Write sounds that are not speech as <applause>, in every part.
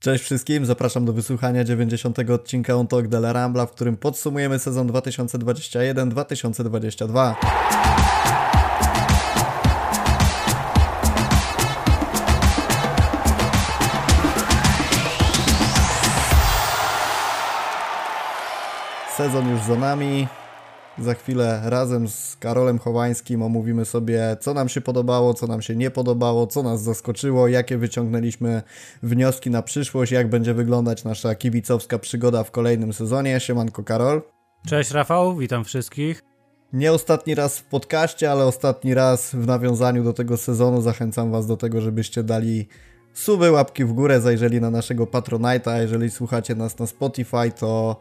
Cześć wszystkim, zapraszam do wysłuchania 90. odcinka On Talk de la Rambla, w którym podsumujemy sezon 2021-2022. Sezon już za nami. Za chwilę razem z Karolem Chowańskim omówimy sobie, co nam się podobało, co nam się nie podobało, co nas zaskoczyło, jakie wyciągnęliśmy wnioski na przyszłość, jak będzie wyglądać nasza kibicowska przygoda w kolejnym sezonie. Siemanko Karol. Cześć Rafał, witam wszystkich. Nie ostatni raz w podcaście, ale ostatni raz w nawiązaniu do tego sezonu zachęcam Was do tego, żebyście dali suby, łapki w górę, zajrzeli na naszego Patronite'a. Jeżeli słuchacie nas na Spotify, to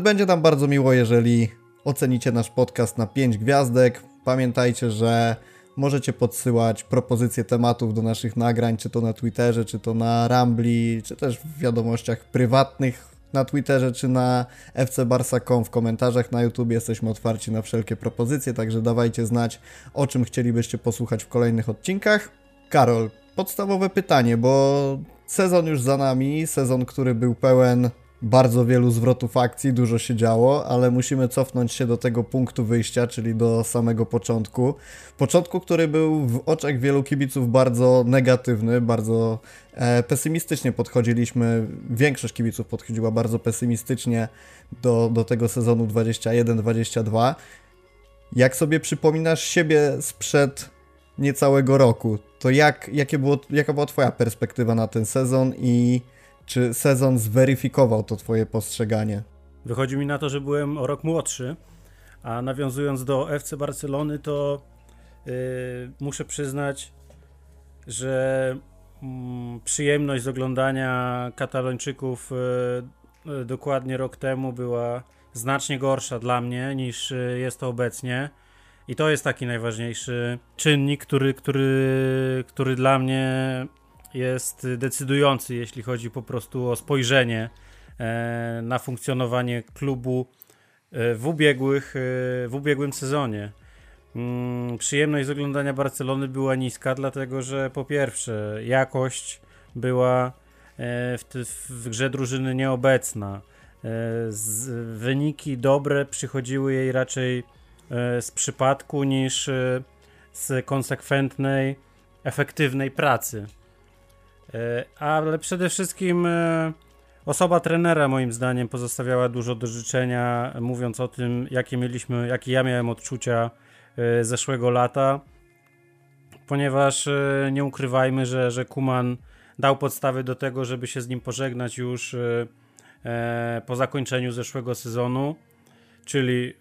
będzie nam bardzo miło, jeżeli ocenicie nasz podcast na 5 gwiazdek. Pamiętajcie, że możecie podsyłać propozycje tematów do naszych nagrań, czy to na Twitterze, czy to na Rambli, czy też w wiadomościach prywatnych na Twitterze, czy na fcbarsa.com w komentarzach na YouTube. Jesteśmy otwarci na wszelkie propozycje, także dawajcie znać, o czym chcielibyście posłuchać w kolejnych odcinkach. Karol, podstawowe pytanie, bo sezon już za nami, sezon, który był pełen bardzo wielu zwrotów akcji, dużo się działo, ale musimy cofnąć się do tego punktu wyjścia, czyli do samego początku. Początku, który był w oczach wielu kibiców bardzo negatywny, bardzo e, pesymistycznie podchodziliśmy, większość kibiców podchodziła bardzo pesymistycznie do, do tego sezonu 21-22. Jak sobie przypominasz siebie sprzed niecałego roku, to jak, jakie było, jaka była Twoja perspektywa na ten sezon i czy sezon zweryfikował to twoje postrzeganie? Wychodzi mi na to, że byłem o rok młodszy, a nawiązując do FC Barcelony, to yy, muszę przyznać, że yy, przyjemność z oglądania Katalończyków yy, dokładnie rok temu była znacznie gorsza dla mnie niż y, jest to obecnie. I to jest taki najważniejszy czynnik, który, który, który dla mnie jest decydujący, jeśli chodzi po prostu o spojrzenie e, na funkcjonowanie klubu e, w, ubiegłych, e, w ubiegłym sezonie. Mm, przyjemność z oglądania Barcelony była niska, dlatego że po pierwsze jakość była w, w grze drużyny nieobecna. wyniki dobre przychodziły jej raczej z przypadku niż z konsekwentnej, efektywnej pracy. E, ale przede wszystkim e, osoba trenera moim zdaniem pozostawiała dużo do życzenia, mówiąc o tym, jakie mieliśmy, jakie ja miałem odczucia e, zeszłego lata, ponieważ nie ukrywajmy, że, że Kuman dał podstawy do tego, żeby się z nim pożegnać już po zakończeniu zeszłego sezonu, czyli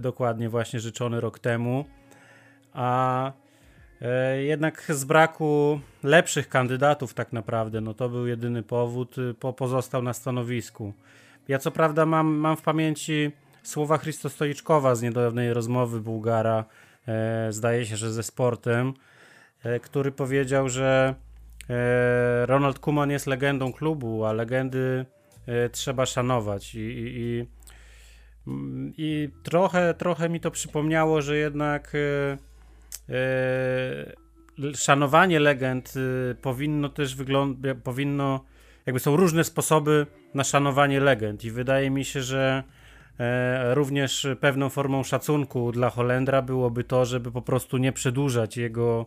dokładnie właśnie życzony rok temu. A jednak z braku lepszych kandydatów tak naprawdę, no to był jedyny powód, y, po, pozostał na stanowisku. Ja co prawda mam, mam w pamięci słowa Christo Stoiczkowa z niedawnej rozmowy Bułgara, e, zdaje się, że ze sportem, e, który powiedział, że e, Ronald Kuman jest legendą klubu, a legendy e, trzeba szanować i, i, i, i, trochę, trochę mi to przypomniało, że jednak e, E, szanowanie legend y, powinno też wyglądać, powinno, jakby są różne sposoby na szanowanie legend i wydaje mi się, że e, również pewną formą szacunku dla Holendra byłoby to, żeby po prostu nie przedłużać jego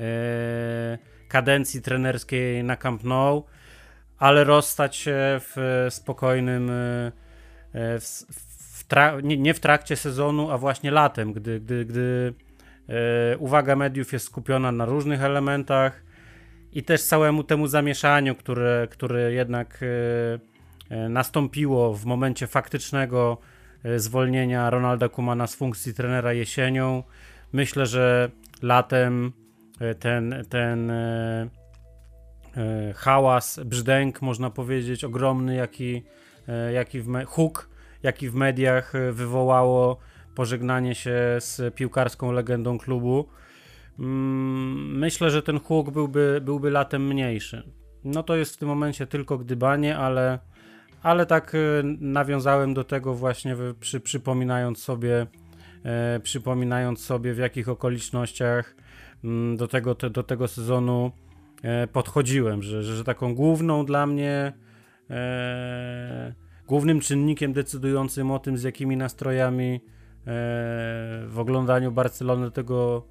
e, kadencji trenerskiej na Camp Nou, ale rozstać się w spokojnym w, w nie, nie, w trakcie sezonu, a właśnie latem, gdy, gdy, gdy E, uwaga mediów jest skupiona na różnych elementach i też całemu temu zamieszaniu, które, które jednak e, e, nastąpiło w momencie faktycznego zwolnienia Ronalda Kumana z funkcji trenera jesienią. Myślę, że latem ten, ten hałas, brzdęk, można powiedzieć, ogromny, jaki, jaki w huk, jaki w mediach wywołało pożegnanie się z piłkarską legendą klubu. Mm, myślę, że ten huk byłby, byłby latem mniejszy. No to jest w tym momencie tylko gdybanie, ale, ale tak y, nawiązałem do tego właśnie przy, przypominając sobie e, przypominając sobie w jakich okolicznościach mm, do tego, te, do tego sezonu podchodziłem, że, że, że taką główną dla mnie e, głównym czynnikiem decydującym o tym, z jakimi nastrojami e, w oglądaniu Barcelony tego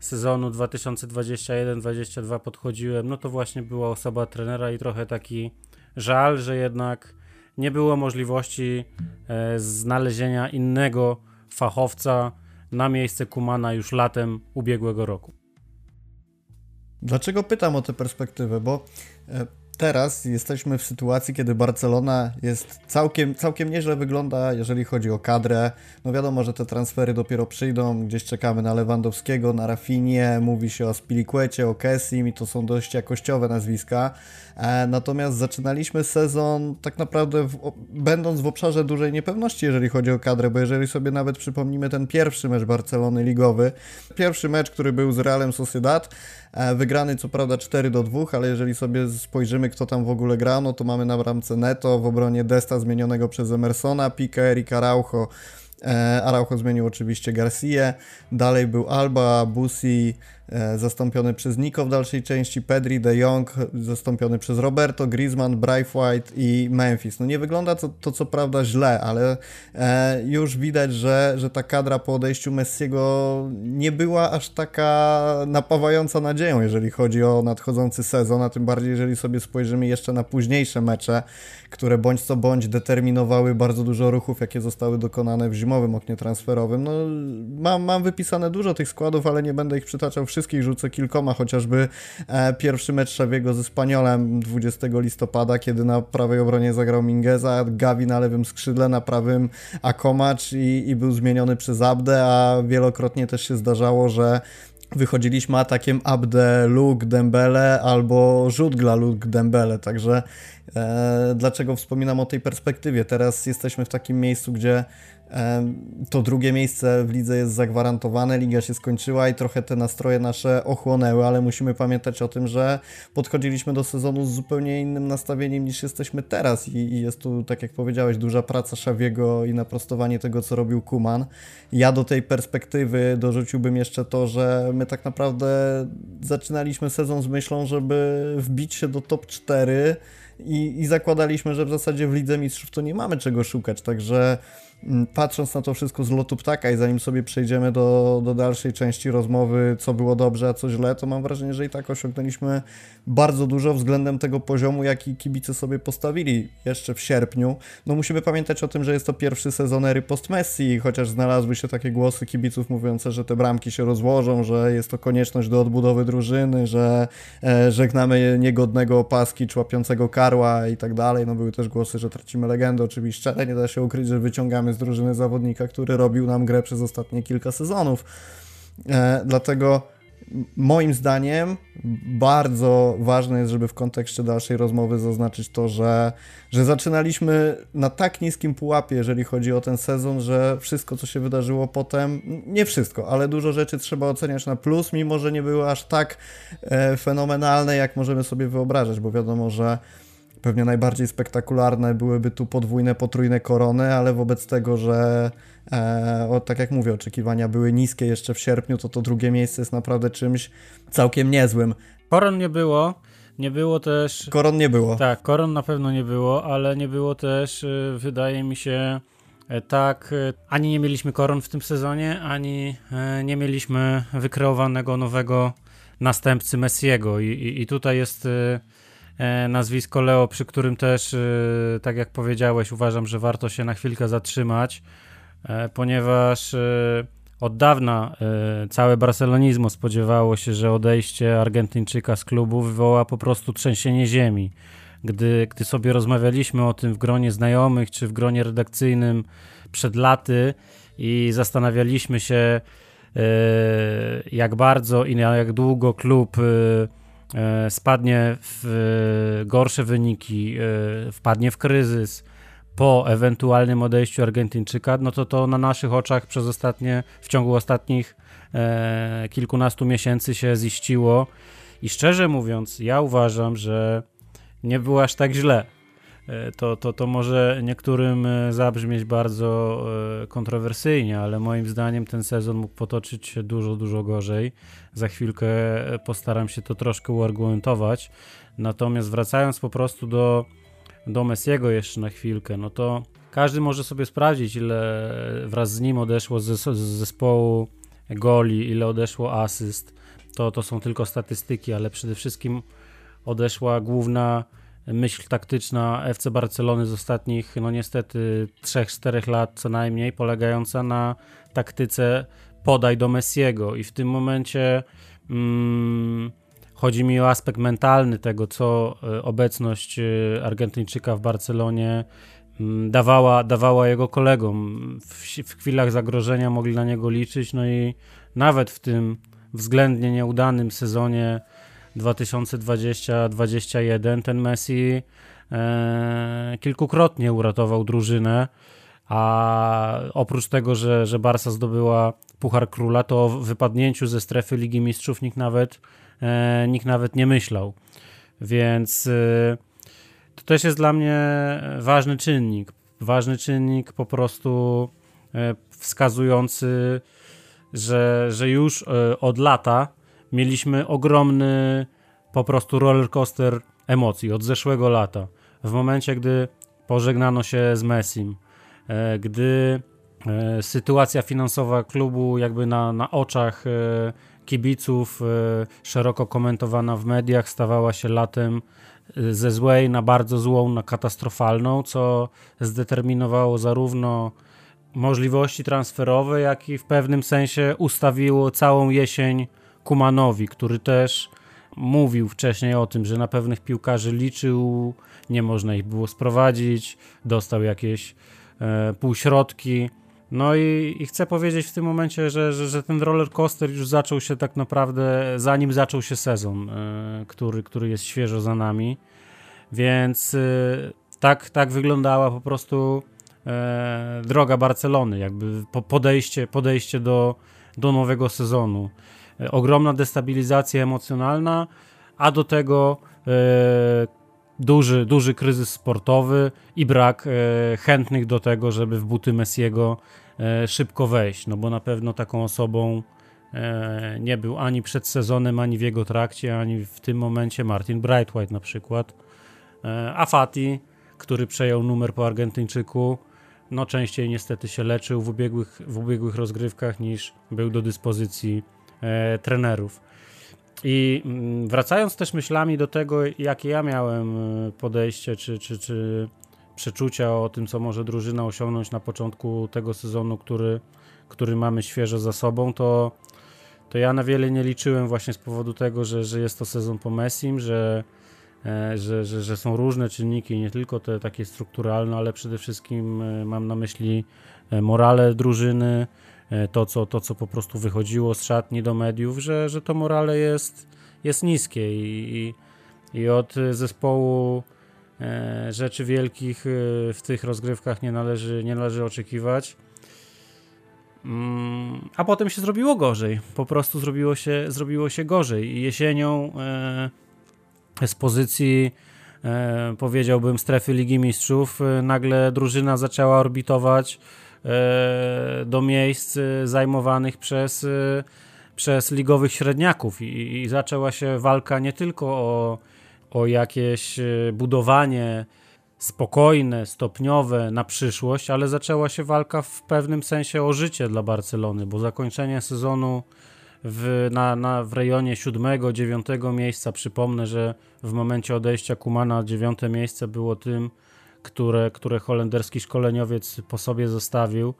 sezonu 2021-2022 podchodziłem, no to właśnie była osoba trenera i trochę taki żal, że jednak nie było możliwości e, znalezienia innego fachowca na miejsce Kumana już latem ubiegłego roku. Dlaczego pytam o tę perspektywę? Bo e, teraz jesteśmy w sytuacji, kiedy Barcelona jest całkiem, całkiem nieźle wygląda, jeżeli chodzi o kadrę. No wiadomo, że te transfery dopiero przyjdą, gdzieś czekamy na Lewandowskiego, na Rafinie, mówi się o Spiliquecie, o Kessim i to są dość jakościowe nazwiska. E, natomiast zaczynaliśmy sezon tak naprawdę w, będąc w obszarze dużej niepewności, jeżeli chodzi o kadrę, bo jeżeli sobie nawet przypomnimy ten pierwszy mecz Barcelony ligowy, pierwszy mecz, który był z Realem Sociedad, wygrany co prawda 4 do 2, ale jeżeli sobie spojrzymy, kto tam w ogóle grał, no to mamy na bramce Neto, w obronie Desta zmienionego przez Emersona, Pique, Erika Araujo, e, Araujo zmienił oczywiście Garcia, dalej był Alba, Busi, E, zastąpiony przez Nico w dalszej części, Pedri, De Jong zastąpiony przez Roberto, Griezmann, White i Memphis. No nie wygląda to, to co prawda źle, ale e, już widać, że, że ta kadra po odejściu Messiego nie była aż taka napawająca nadzieją, jeżeli chodzi o nadchodzący sezon, a tym bardziej jeżeli sobie spojrzymy jeszcze na późniejsze mecze, które bądź co bądź determinowały bardzo dużo ruchów, jakie zostały dokonane w zimowym oknie transferowym. No, mam, mam wypisane dużo tych składów, ale nie będę ich przytaczał wszystkich, rzucę kilkoma, chociażby e, pierwszy mecz Szawiego ze Spaniolem 20 listopada, kiedy na prawej obronie zagrał Mingeza, Gavi na lewym skrzydle, na prawym Akomacz i, i był zmieniony przez Abde, a wielokrotnie też się zdarzało, że wychodziliśmy atakiem Abde Luke Dembele albo rzut dla Luke Dembele, także e, dlaczego wspominam o tej perspektywie? Teraz jesteśmy w takim miejscu, gdzie to drugie miejsce w lidze jest zagwarantowane, liga się skończyła i trochę te nastroje nasze ochłonęły, ale musimy pamiętać o tym, że podchodziliśmy do sezonu z zupełnie innym nastawieniem niż jesteśmy teraz i, i jest tu, tak jak powiedziałeś, duża praca Szawiego i naprostowanie tego, co robił Kuman. Ja do tej perspektywy dorzuciłbym jeszcze to, że my tak naprawdę zaczynaliśmy sezon z myślą, żeby wbić się do top 4 i, i zakładaliśmy, że w zasadzie w Lidze Mistrzów to nie mamy czego szukać, także patrząc na to wszystko z lotu ptaka i zanim sobie przejdziemy do, do dalszej części rozmowy, co było dobrze, a co źle, to mam wrażenie, że i tak osiągnęliśmy bardzo dużo względem tego poziomu, jaki kibice sobie postawili jeszcze w sierpniu. No musimy pamiętać o tym, że jest to pierwszy sezon ery post-Messi, chociaż znalazły się takie głosy kibiców mówiące, że te bramki się rozłożą, że jest to konieczność do odbudowy drużyny, że e, żegnamy niegodnego opaski, człapiącego karła i tak dalej. No były też głosy, że tracimy legendę oczywiście, ale nie da się ukryć, że wyciągamy z drużyny zawodnika, który robił nam grę przez ostatnie kilka sezonów. E, dlatego moim zdaniem bardzo ważne jest, żeby w kontekście dalszej rozmowy zaznaczyć to, że, że zaczynaliśmy na tak niskim pułapie, jeżeli chodzi o ten sezon, że wszystko, co się wydarzyło potem, nie wszystko, ale dużo rzeczy trzeba oceniać na plus, mimo że nie były aż tak e, fenomenalne, jak możemy sobie wyobrażać, bo wiadomo, że Pewnie najbardziej spektakularne byłyby tu podwójne, potrójne korony, ale wobec tego, że e, o, tak jak mówię, oczekiwania były niskie jeszcze w sierpniu, to to drugie miejsce jest naprawdę czymś całkiem niezłym. Koron nie było, nie było też. Koron nie było. Tak, koron na pewno nie było, ale nie było też, y, wydaje mi się, e, tak. Y, ani nie mieliśmy koron w tym sezonie, ani e, nie mieliśmy wykreowanego nowego następcy Messiego. I, i, i tutaj jest E, nazwisko Leo, przy którym też, e, tak jak powiedziałeś, uważam, że warto się na chwilkę zatrzymać, e, ponieważ od dawna całe barcelonizmo spodziewało się, że odejście Argentyńczyka z klubu wywoła po prostu trzęsienie ziemi. Gdy, gdy sobie rozmawialiśmy o tym w gronie znajomych czy w gronie redakcyjnym przed laty i zastanawialiśmy się, jak bardzo i jak długo klub E, spadnie w e, gorsze wyniki, e, wpadnie w kryzys po ewentualnym odejściu Argentyńczyka, no to to na naszych oczach przez ostatnie, w ciągu ostatnich kilkunastu miesięcy się ziściło i szczerze mówiąc, ja uważam, że nie było aż tak źle. E, to, to, to może niektórym e, zabrzmieć bardzo e, kontrowersyjnie, ale moim zdaniem ten sezon mógł potoczyć się dużo, dużo gorzej. Za chwilkę postaram się to troszkę uargumentować. Natomiast wracając po prostu do, do Messiego jeszcze na chwilkę, no to każdy może sobie sprawdzić, ile wraz z nim odeszło z, z zespołu goli, ile odeszło asyst. To, to są tylko statystyki, ale przede wszystkim odeszła główna myśl taktyczna FC Barcelony z ostatnich, no niestety 3-4 lat co najmniej, polegająca na taktyce podaj do Messiego i w tym momencie mm, chodzi mi o aspekt mentalny tego, co e, obecność e, Argentyńczyka w Barcelonie mm, dawała, dawała jego kolegom. W, w chwilach zagrożenia mogli na niego liczyć, no i nawet w tym względnie nieudanym sezonie 2020-2021 ten Messi e, kilkukrotnie uratował drużynę, a oprócz tego, że, że Barca zdobyła Puchar Króla, to o wypadnięciu ze strefy Ligi Mistrzów nikt nawet, e, nikt nawet nie myślał. Więc e, to też jest dla mnie ważny czynnik. Ważny czynnik po prostu e, wskazujący, że, że już e, od lata mieliśmy ogromny po prostu rollercoaster emocji od zeszłego lata. W momencie, gdy pożegnano się z Messim, e, gdy e, sytuacja finansowa klubu jakby na, na oczach e, kibiców, szeroko komentowana w mediach, stawała się latem ze złej na bardzo złą, na katastrofalną, co zdeterminowało zarówno możliwości transferowe, jak i w pewnym sensie ustawiło całą jesień Kumanowi, który też mówił wcześniej o tym, że na pewnych piłkarzy liczył, nie można ich było sprowadzić, dostał jakieś e, półśrodki. No i, i, chcę powiedzieć w tym momencie, że, że, że, ten roller coaster już zaczął się tak naprawdę, zanim zaczął się sezon, e, który, który jest świeżo za nami. Więc e, tak, tak wyglądała po prostu e, droga Barcelony, jakby podejście, podejście do, do nowego sezonu. E, ogromna destabilizacja emocjonalna, a do tego e, duży, duży kryzys sportowy i brak e, chętnych do tego, żeby w buty Messiego szybko wejść, no bo na pewno taką osobą nie był ani przed sezonem, ani w jego trakcie, ani w tym momencie Martin Brightwhite na przykład. A Fati, który przejął numer po Argentyńczyku, no częściej niestety się leczył w ubiegłych, w ubiegłych rozgrywkach niż był do dyspozycji trenerów. I mm, wracając też myślami do tego, jakie ja miałem e, podejście, czy, czy, czy przeczucia o tym, co może drużyna osiągnąć na początku tego sezonu, który, który mamy świeżo za sobą, to, to ja na wiele nie liczyłem właśnie z powodu tego, że, że jest to sezon po Messim, że, e, że, że, że są różne czynniki, nie tylko te takie strukturalne, ale przede wszystkim e, mam na myśli morale drużyny, E, to co, to, co po prostu wychodziło z szatni do mediów, że, że to morale jest, jest niskie i, i, i od zespołu e, rzeczy wielkich e, w tych rozgrywkach nie należy, nie należy oczekiwać. Mm, a potem się zrobiło gorzej. Po prostu zrobiło się, zrobiło się gorzej. I jesienią z pozycji powiedziałbym strefy Ligi Mistrzów nagle drużyna zaczęła orbitować E, do miejsc e, zajmowanych przez, e, przez ligowych średniaków. I, i zaczęła się walka nie tylko o, o jakieś budowanie spokojne, stopniowe na przyszłość, ale zaczęła się walka w pewnym sensie o życie dla Barcelony, bo zakończenie sezonu w, na, na, w rejonie 7-9 miejsca, przypomnę, że w momencie odejścia Kumana 9 miejsce było tym, które, które holenderski szkoleniowiec po sobie zostawił,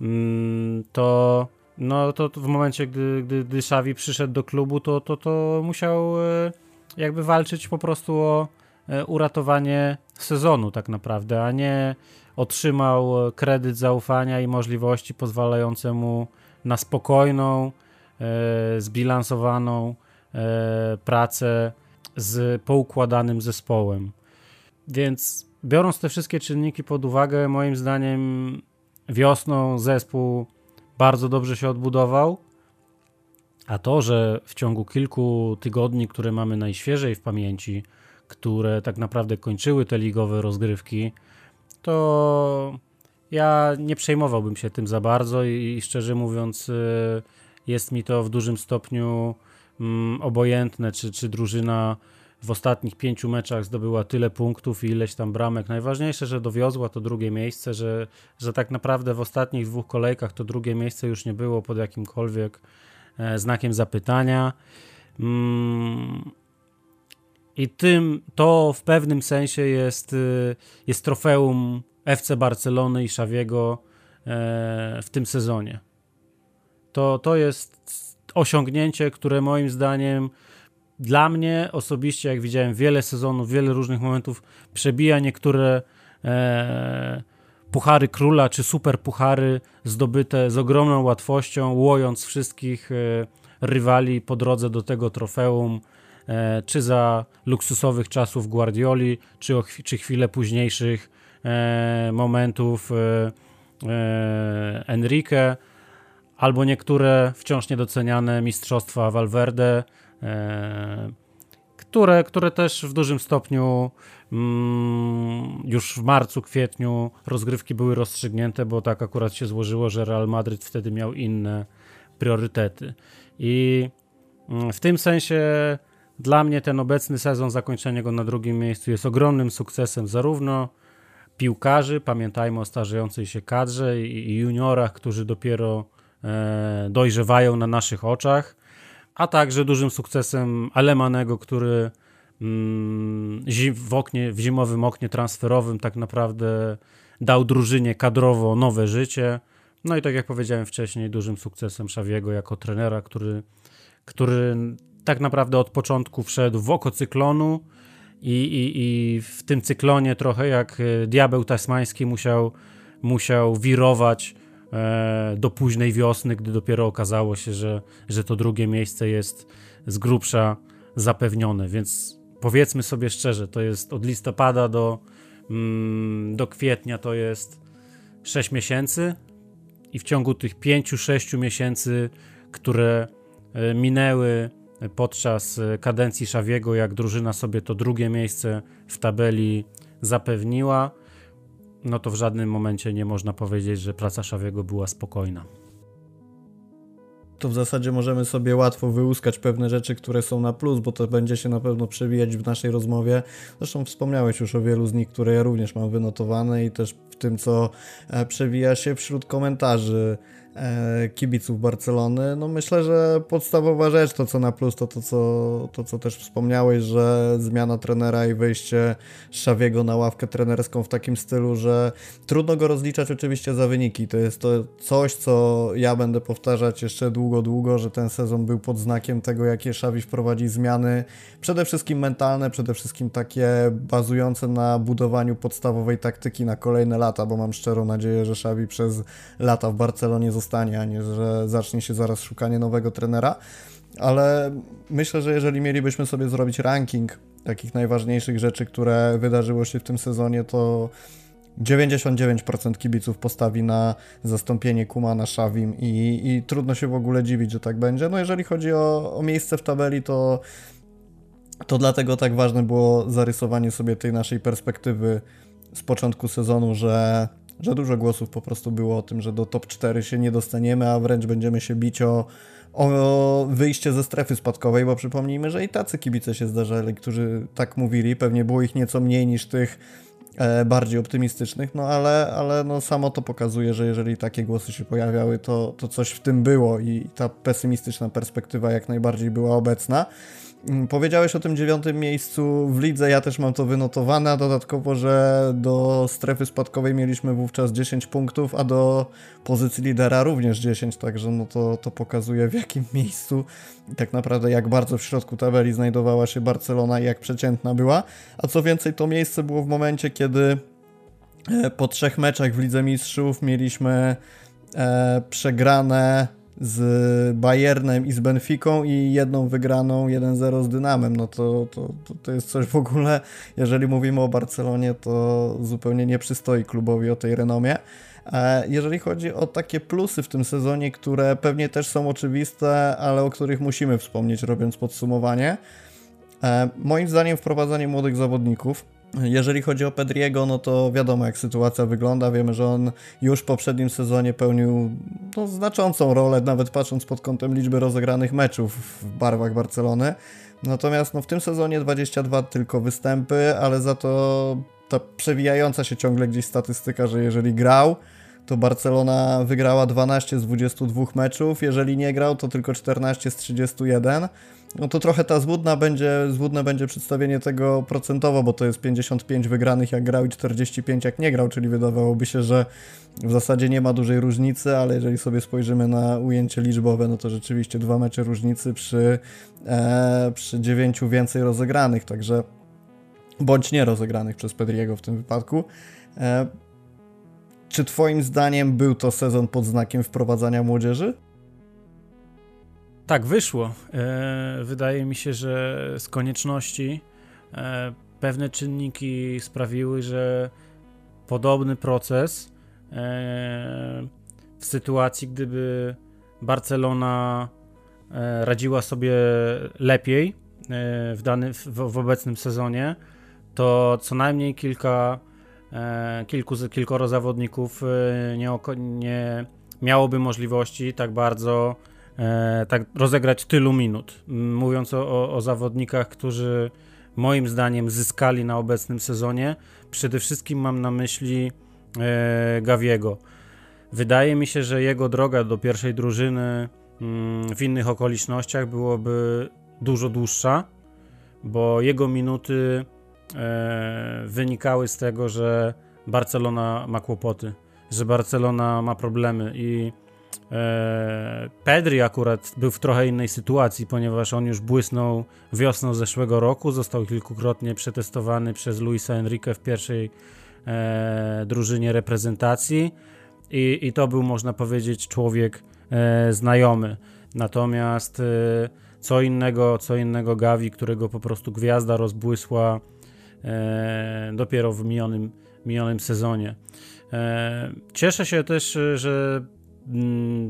mm, to, no, to w momencie, gdy, gdy, gdy Xavi przyszedł do klubu, to, to, to musiał e, jakby walczyć po prostu o e, uratowanie sezonu tak naprawdę, a nie otrzymał kredyt zaufania i możliwości pozwalające mu na spokojną, e, zbilansowaną pracę z poukładanym zespołem. Więc biorąc te wszystkie czynniki pod uwagę, moim zdaniem wiosną zespół bardzo dobrze się odbudował. A to, że w ciągu kilku tygodni, które mamy najświeżej w pamięci, które tak naprawdę kończyły te ligowe rozgrywki, to ja nie przejmowałbym się tym za bardzo i, szczerze mówiąc y, jest mi to w dużym stopniu mm, obojętne, czy, czy drużyna w ostatnich pięciu meczach zdobyła tyle punktów i ileś tam bramek. Najważniejsze, że dowiozła to drugie miejsce, że, że tak naprawdę w ostatnich dwóch kolejkach to drugie miejsce już nie było pod jakimkolwiek e, znakiem zapytania. Mm, I tym to w pewnym sensie jest, y, jest trofeum FC Barcelony i Szawiego e, w tym sezonie. To, to jest osiągnięcie, które moim zdaniem dla mnie osobiście, jak widziałem wiele sezonów, wiele różnych momentów, przebija niektóre e, puchary króla czy super puchary zdobyte z ogromną łatwością, łojąc wszystkich e, rywali po drodze do tego trofeum, e, czy za luksusowych czasów Guardioli, czy, o, czy chwilę późniejszych e, momentów e, e, Enrique, albo niektóre wciąż niedoceniane mistrzostwa Valverde, które, które też w dużym stopniu mm, już w marcu, kwietniu rozgrywki były rozstrzygnięte, bo tak akurat się złożyło, że Real Madryt wtedy miał inne priorytety. I mm, w tym sensie dla mnie ten obecny sezon, zakończenie go na drugim miejscu jest ogromnym sukcesem zarówno piłkarzy, pamiętajmy o starzejącej się kadrze i juniorach, którzy dopiero e, dojrzewają na naszych oczach, a także dużym sukcesem Alemanego, który mm, w, oknie, w zimowym oknie transferowym tak naprawdę dał drużynie kadrowo nowe życie. No i tak jak powiedziałem wcześniej, dużym sukcesem Szawiego jako trenera, który, który tak naprawdę od początku wszedł w oko cyklonu i, i, i w tym cyklonie trochę jak e, diabeł tasmański musiał, musiał wirować do późnej wiosny, gdy dopiero okazało się, że, że to drugie miejsce jest z grubsza zapewnione. Więc powiedzmy sobie szczerze, to jest od listopada do, mm, do kwietnia to jest 6 miesięcy i w ciągu tych 5-6 miesięcy, które e, minęły podczas e, kadencji Szawiego, jak drużyna sobie to drugie miejsce w tabeli zapewniła, no to w żadnym momencie nie można powiedzieć, że praca Szawiego była spokojna. To w zasadzie możemy sobie łatwo wyłuskać pewne rzeczy, które są na plus, bo to będzie się na pewno przewijać w naszej rozmowie. Zresztą wspomniałeś już o wielu z nich, które ja również mam wynotowane i też w tym, co e, przewija się wśród komentarzy kibiców Barcelony. No myślę, że podstawowa rzecz to co na plus to to co, to, co też wspomniałeś, że zmiana trenera i wyjście Szawiego na ławkę trenerską w takim stylu, że trudno go rozliczać oczywiście za wyniki. To jest to coś, co ja będę powtarzać jeszcze długo, długo, że ten sezon był pod znakiem tego, jakie Szawi wprowadzi zmiany, przede wszystkim mentalne, przede wszystkim takie bazujące na budowaniu podstawowej taktyki na kolejne lata, bo mam szczerą nadzieję, że Szawi przez lata w Barcelonie a nie, że zacznie się zaraz szukanie nowego trenera. Ale myślę, że jeżeli mielibyśmy sobie zrobić ranking takich najważniejszych rzeczy, które wydarzyło się w tym sezonie, to 99% kibiców postawi na zastąpienie Kumana Szawim i, i trudno się w ogóle dziwić, że tak będzie. No jeżeli chodzi o, o miejsce w tabeli, to, to dlatego tak ważne było zarysowanie sobie tej naszej perspektywy z początku sezonu, że że dużo głosów po prostu było o tym, że do top 4 się nie dostaniemy, a wręcz będziemy się bić o, o wyjście ze strefy spadkowej, bo przypomnijmy, że i tacy kibice się zdarzali, którzy tak mówili, pewnie było ich nieco mniej niż tych e, bardziej optymistycznych, no ale, ale no samo to pokazuje, że jeżeli takie głosy się pojawiały, to, to coś w tym było i ta pesymistyczna perspektywa jak najbardziej była obecna. Mm, powiedziałeś o tym dziewiątym miejscu w lidze, ja też mam to wynotowane, dodatkowo, że do strefy spadkowej mieliśmy wówczas 10 punktów, a do pozycji lidera również 10, także no to, to pokazuje w jakim <laughs> miejscu tak naprawdę jak bardzo w środku tabeli znajdowała się Barcelona i jak przeciętna była, a co więcej to miejsce było w momencie, kiedy e, po trzech meczach w Lidze Mistrzów mieliśmy e, przegrane z Bayernem i z Benficą i jedną wygraną 1-0 z Dynamem. No to, to, to, jest coś w ogóle, jeżeli mówimy o Barcelonie, to zupełnie nie przystoi klubowi o tej renomie. E, jeżeli chodzi o takie plusy w tym sezonie, które pewnie też są oczywiste, ale o których musimy wspomnieć robiąc podsumowanie, E, moim zdaniem wprowadzanie młodych zawodników jeżeli chodzi o Pedriego, no to wiadomo jak sytuacja wygląda. Wiemy, że on już w poprzednim sezonie pełnił no, znaczącą rolę, nawet patrząc pod kątem liczby rozegranych meczów w barwach Barcelony. Natomiast no, w tym sezonie 22 tylko występy, ale za to ta przewijająca się ciągle gdzieś statystyka, że jeżeli grał, to Barcelona wygrała 12 z 22 meczów, jeżeli nie grał, to tylko 14 z 31 no to trochę ta złudna będzie, złudne będzie przedstawienie tego procentowo, bo to jest 55 wygranych jak grał i 45 jak nie grał, czyli wydawałoby się, że w zasadzie nie ma dużej różnicy, ale jeżeli sobie spojrzymy na ujęcie liczbowe, no to rzeczywiście dwa mecze różnicy przy, e, przy 9 więcej rozegranych, także bądź nie rozegranych przez Pedriego w tym wypadku. E, czy twoim zdaniem był to sezon pod znakiem wprowadzania młodzieży? Tak, wyszło. E, wydaje mi się, że z konieczności e, pewne czynniki sprawiły, że podobny proces e, w sytuacji, gdyby Barcelona radziła sobie lepiej w, dany, w, obecnym sezonie, to co najmniej kilka, kilku, kilkoro zawodników nie, nie miałoby możliwości tak bardzo tak rozegrać tylu minut. Mówiąc o, o, zawodnikach, którzy moim zdaniem zyskali na obecnym sezonie, przede wszystkim mam na myśli e, Gawiego. Wydaje mi się, że jego droga do pierwszej drużyny w innych okolicznościach byłoby dużo dłuższa, bo jego minuty e, wynikały z tego, że Barcelona ma kłopoty, że Barcelona ma problemy i E, Pedri akurat był w trochę innej sytuacji, ponieważ on już błysnął wiosną zeszłego roku, został kilkukrotnie przetestowany przez Luisa Enrique w pierwszej e, drużynie reprezentacji i, i to był, można powiedzieć, człowiek e, znajomy. Natomiast e, co innego, co innego Gavi, którego po prostu gwiazda rozbłysła e, dopiero w minionym, minionym sezonie. E, cieszę się też, że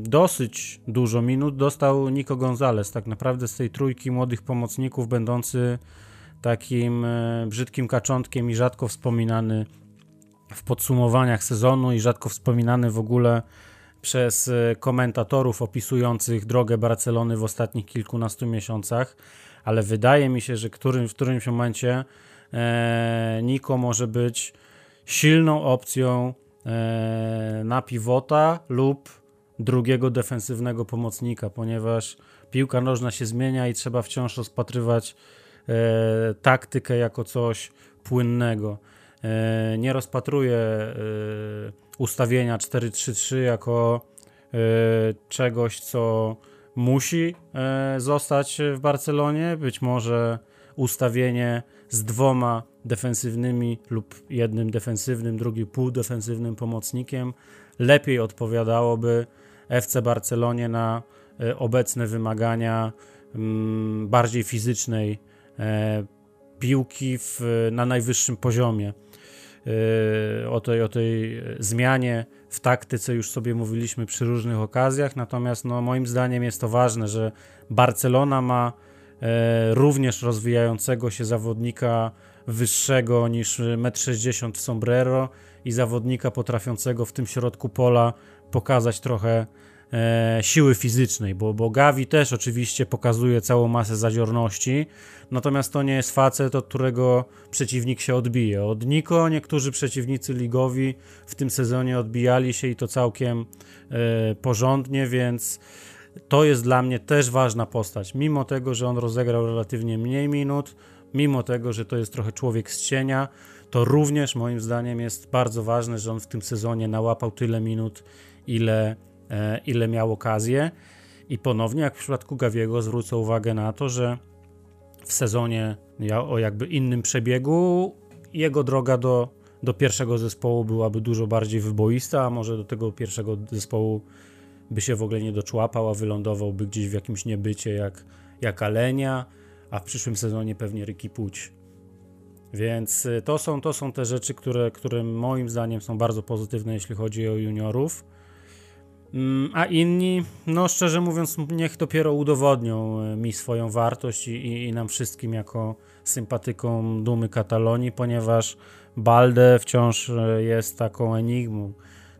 dosyć dużo minut dostał Nico Gonzalez, tak naprawdę z tej trójki młodych pomocników, będący takim e, brzydkim kaczątkiem i rzadko wspominany w podsumowaniach sezonu i rzadko wspominany w ogóle przez e, komentatorów opisujących drogę Barcelony w ostatnich kilkunastu miesiącach, ale wydaje mi się, że którym, w którymś momencie e, Niko może być silną opcją e, na pivota lub drugiego defensywnego pomocnika, ponieważ piłka nożna się zmienia i trzeba wciąż rozpatrywać e, taktykę jako coś płynnego. E, nie rozpatruję e, ustawienia 4-3-3 jako e, czegoś, co musi e, zostać w Barcelonie. Być może ustawienie z dwoma defensywnymi lub jednym defensywnym, drugim półdefensywnym pomocnikiem lepiej odpowiadałoby FC Barcelonie na e, obecne wymagania mm, bardziej fizycznej e, piłki w, na najwyższym poziomie. E, o tej, o tej zmianie w taktyce już sobie mówiliśmy przy różnych okazjach, natomiast no, moim zdaniem jest to ważne, że Barcelona ma również rozwijającego się zawodnika wyższego niż 1,60 m w sombrero i zawodnika potrafiącego w tym środku pola pokazać trochę e, siły fizycznej, bo, bo Gavi też oczywiście pokazuje całą masę zadziorności, natomiast to nie jest facet, od którego przeciwnik się odbije. Od Niko niektórzy przeciwnicy ligowi w tym sezonie odbijali się i to całkiem e, porządnie, więc to jest dla mnie też ważna postać. Mimo tego, że on rozegrał relatywnie mniej minut, mimo tego, że to jest trochę człowiek z cienia, to również moim zdaniem jest bardzo ważne, że on w tym sezonie nałapał tyle minut, ile, e, ile miał okazję. I ponownie, jak w przypadku Gawiego, zwrócę uwagę na to, że w sezonie o jakby innym przebiegu jego droga do, do pierwszego zespołu byłaby dużo bardziej wyboista, a może do tego pierwszego zespołu by się w ogóle nie doczłapał, a wylądowałby gdzieś w jakimś niebycie jak, jak Alenia, a w przyszłym sezonie pewnie Ryki Puć. Więc y, to są, to są te rzeczy, które, które moim zdaniem są bardzo pozytywne, jeśli chodzi o juniorów. Mm, a inni, no szczerze mówiąc, niech dopiero udowodnią e, mi swoją wartość i, i, nam wszystkim jako sympatykom dumy Katalonii, ponieważ Balde wciąż e, jest taką enigmą.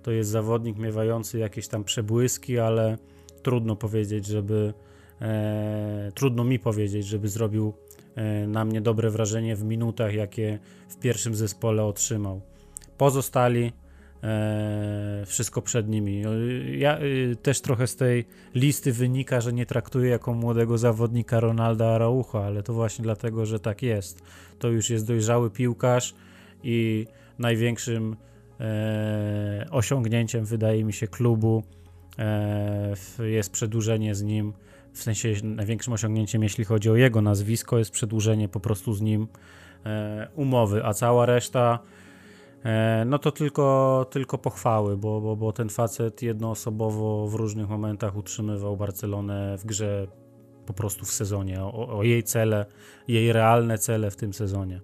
To jest zawodnik miewający jakieś tam przebłyski, ale trudno powiedzieć, żeby e, trudno mi powiedzieć, żeby zrobił e, na mnie dobre wrażenie w minutach, jakie w pierwszym zespole otrzymał. Pozostali wszystko przed nimi. Ja y, też trochę z tej listy wynika, że nie traktuję jako młodego zawodnika Ronalda Araucha, ale to właśnie dlatego, że tak jest. To już jest dojrzały piłkarz i największym e, osiągnięciem wydaje mi się klubu e, jest przedłużenie z nim w sensie największym osiągnięciem, jeśli chodzi o jego nazwisko, jest przedłużenie po prostu z nim e, umowy, a cała reszta E, no to tylko, tylko pochwały, bo, bo, bo ten facet jednoosobowo w różnych momentach utrzymywał Barcelonę w grze po prostu w sezonie, o, o jej cele, jej realne cele w tym sezonie.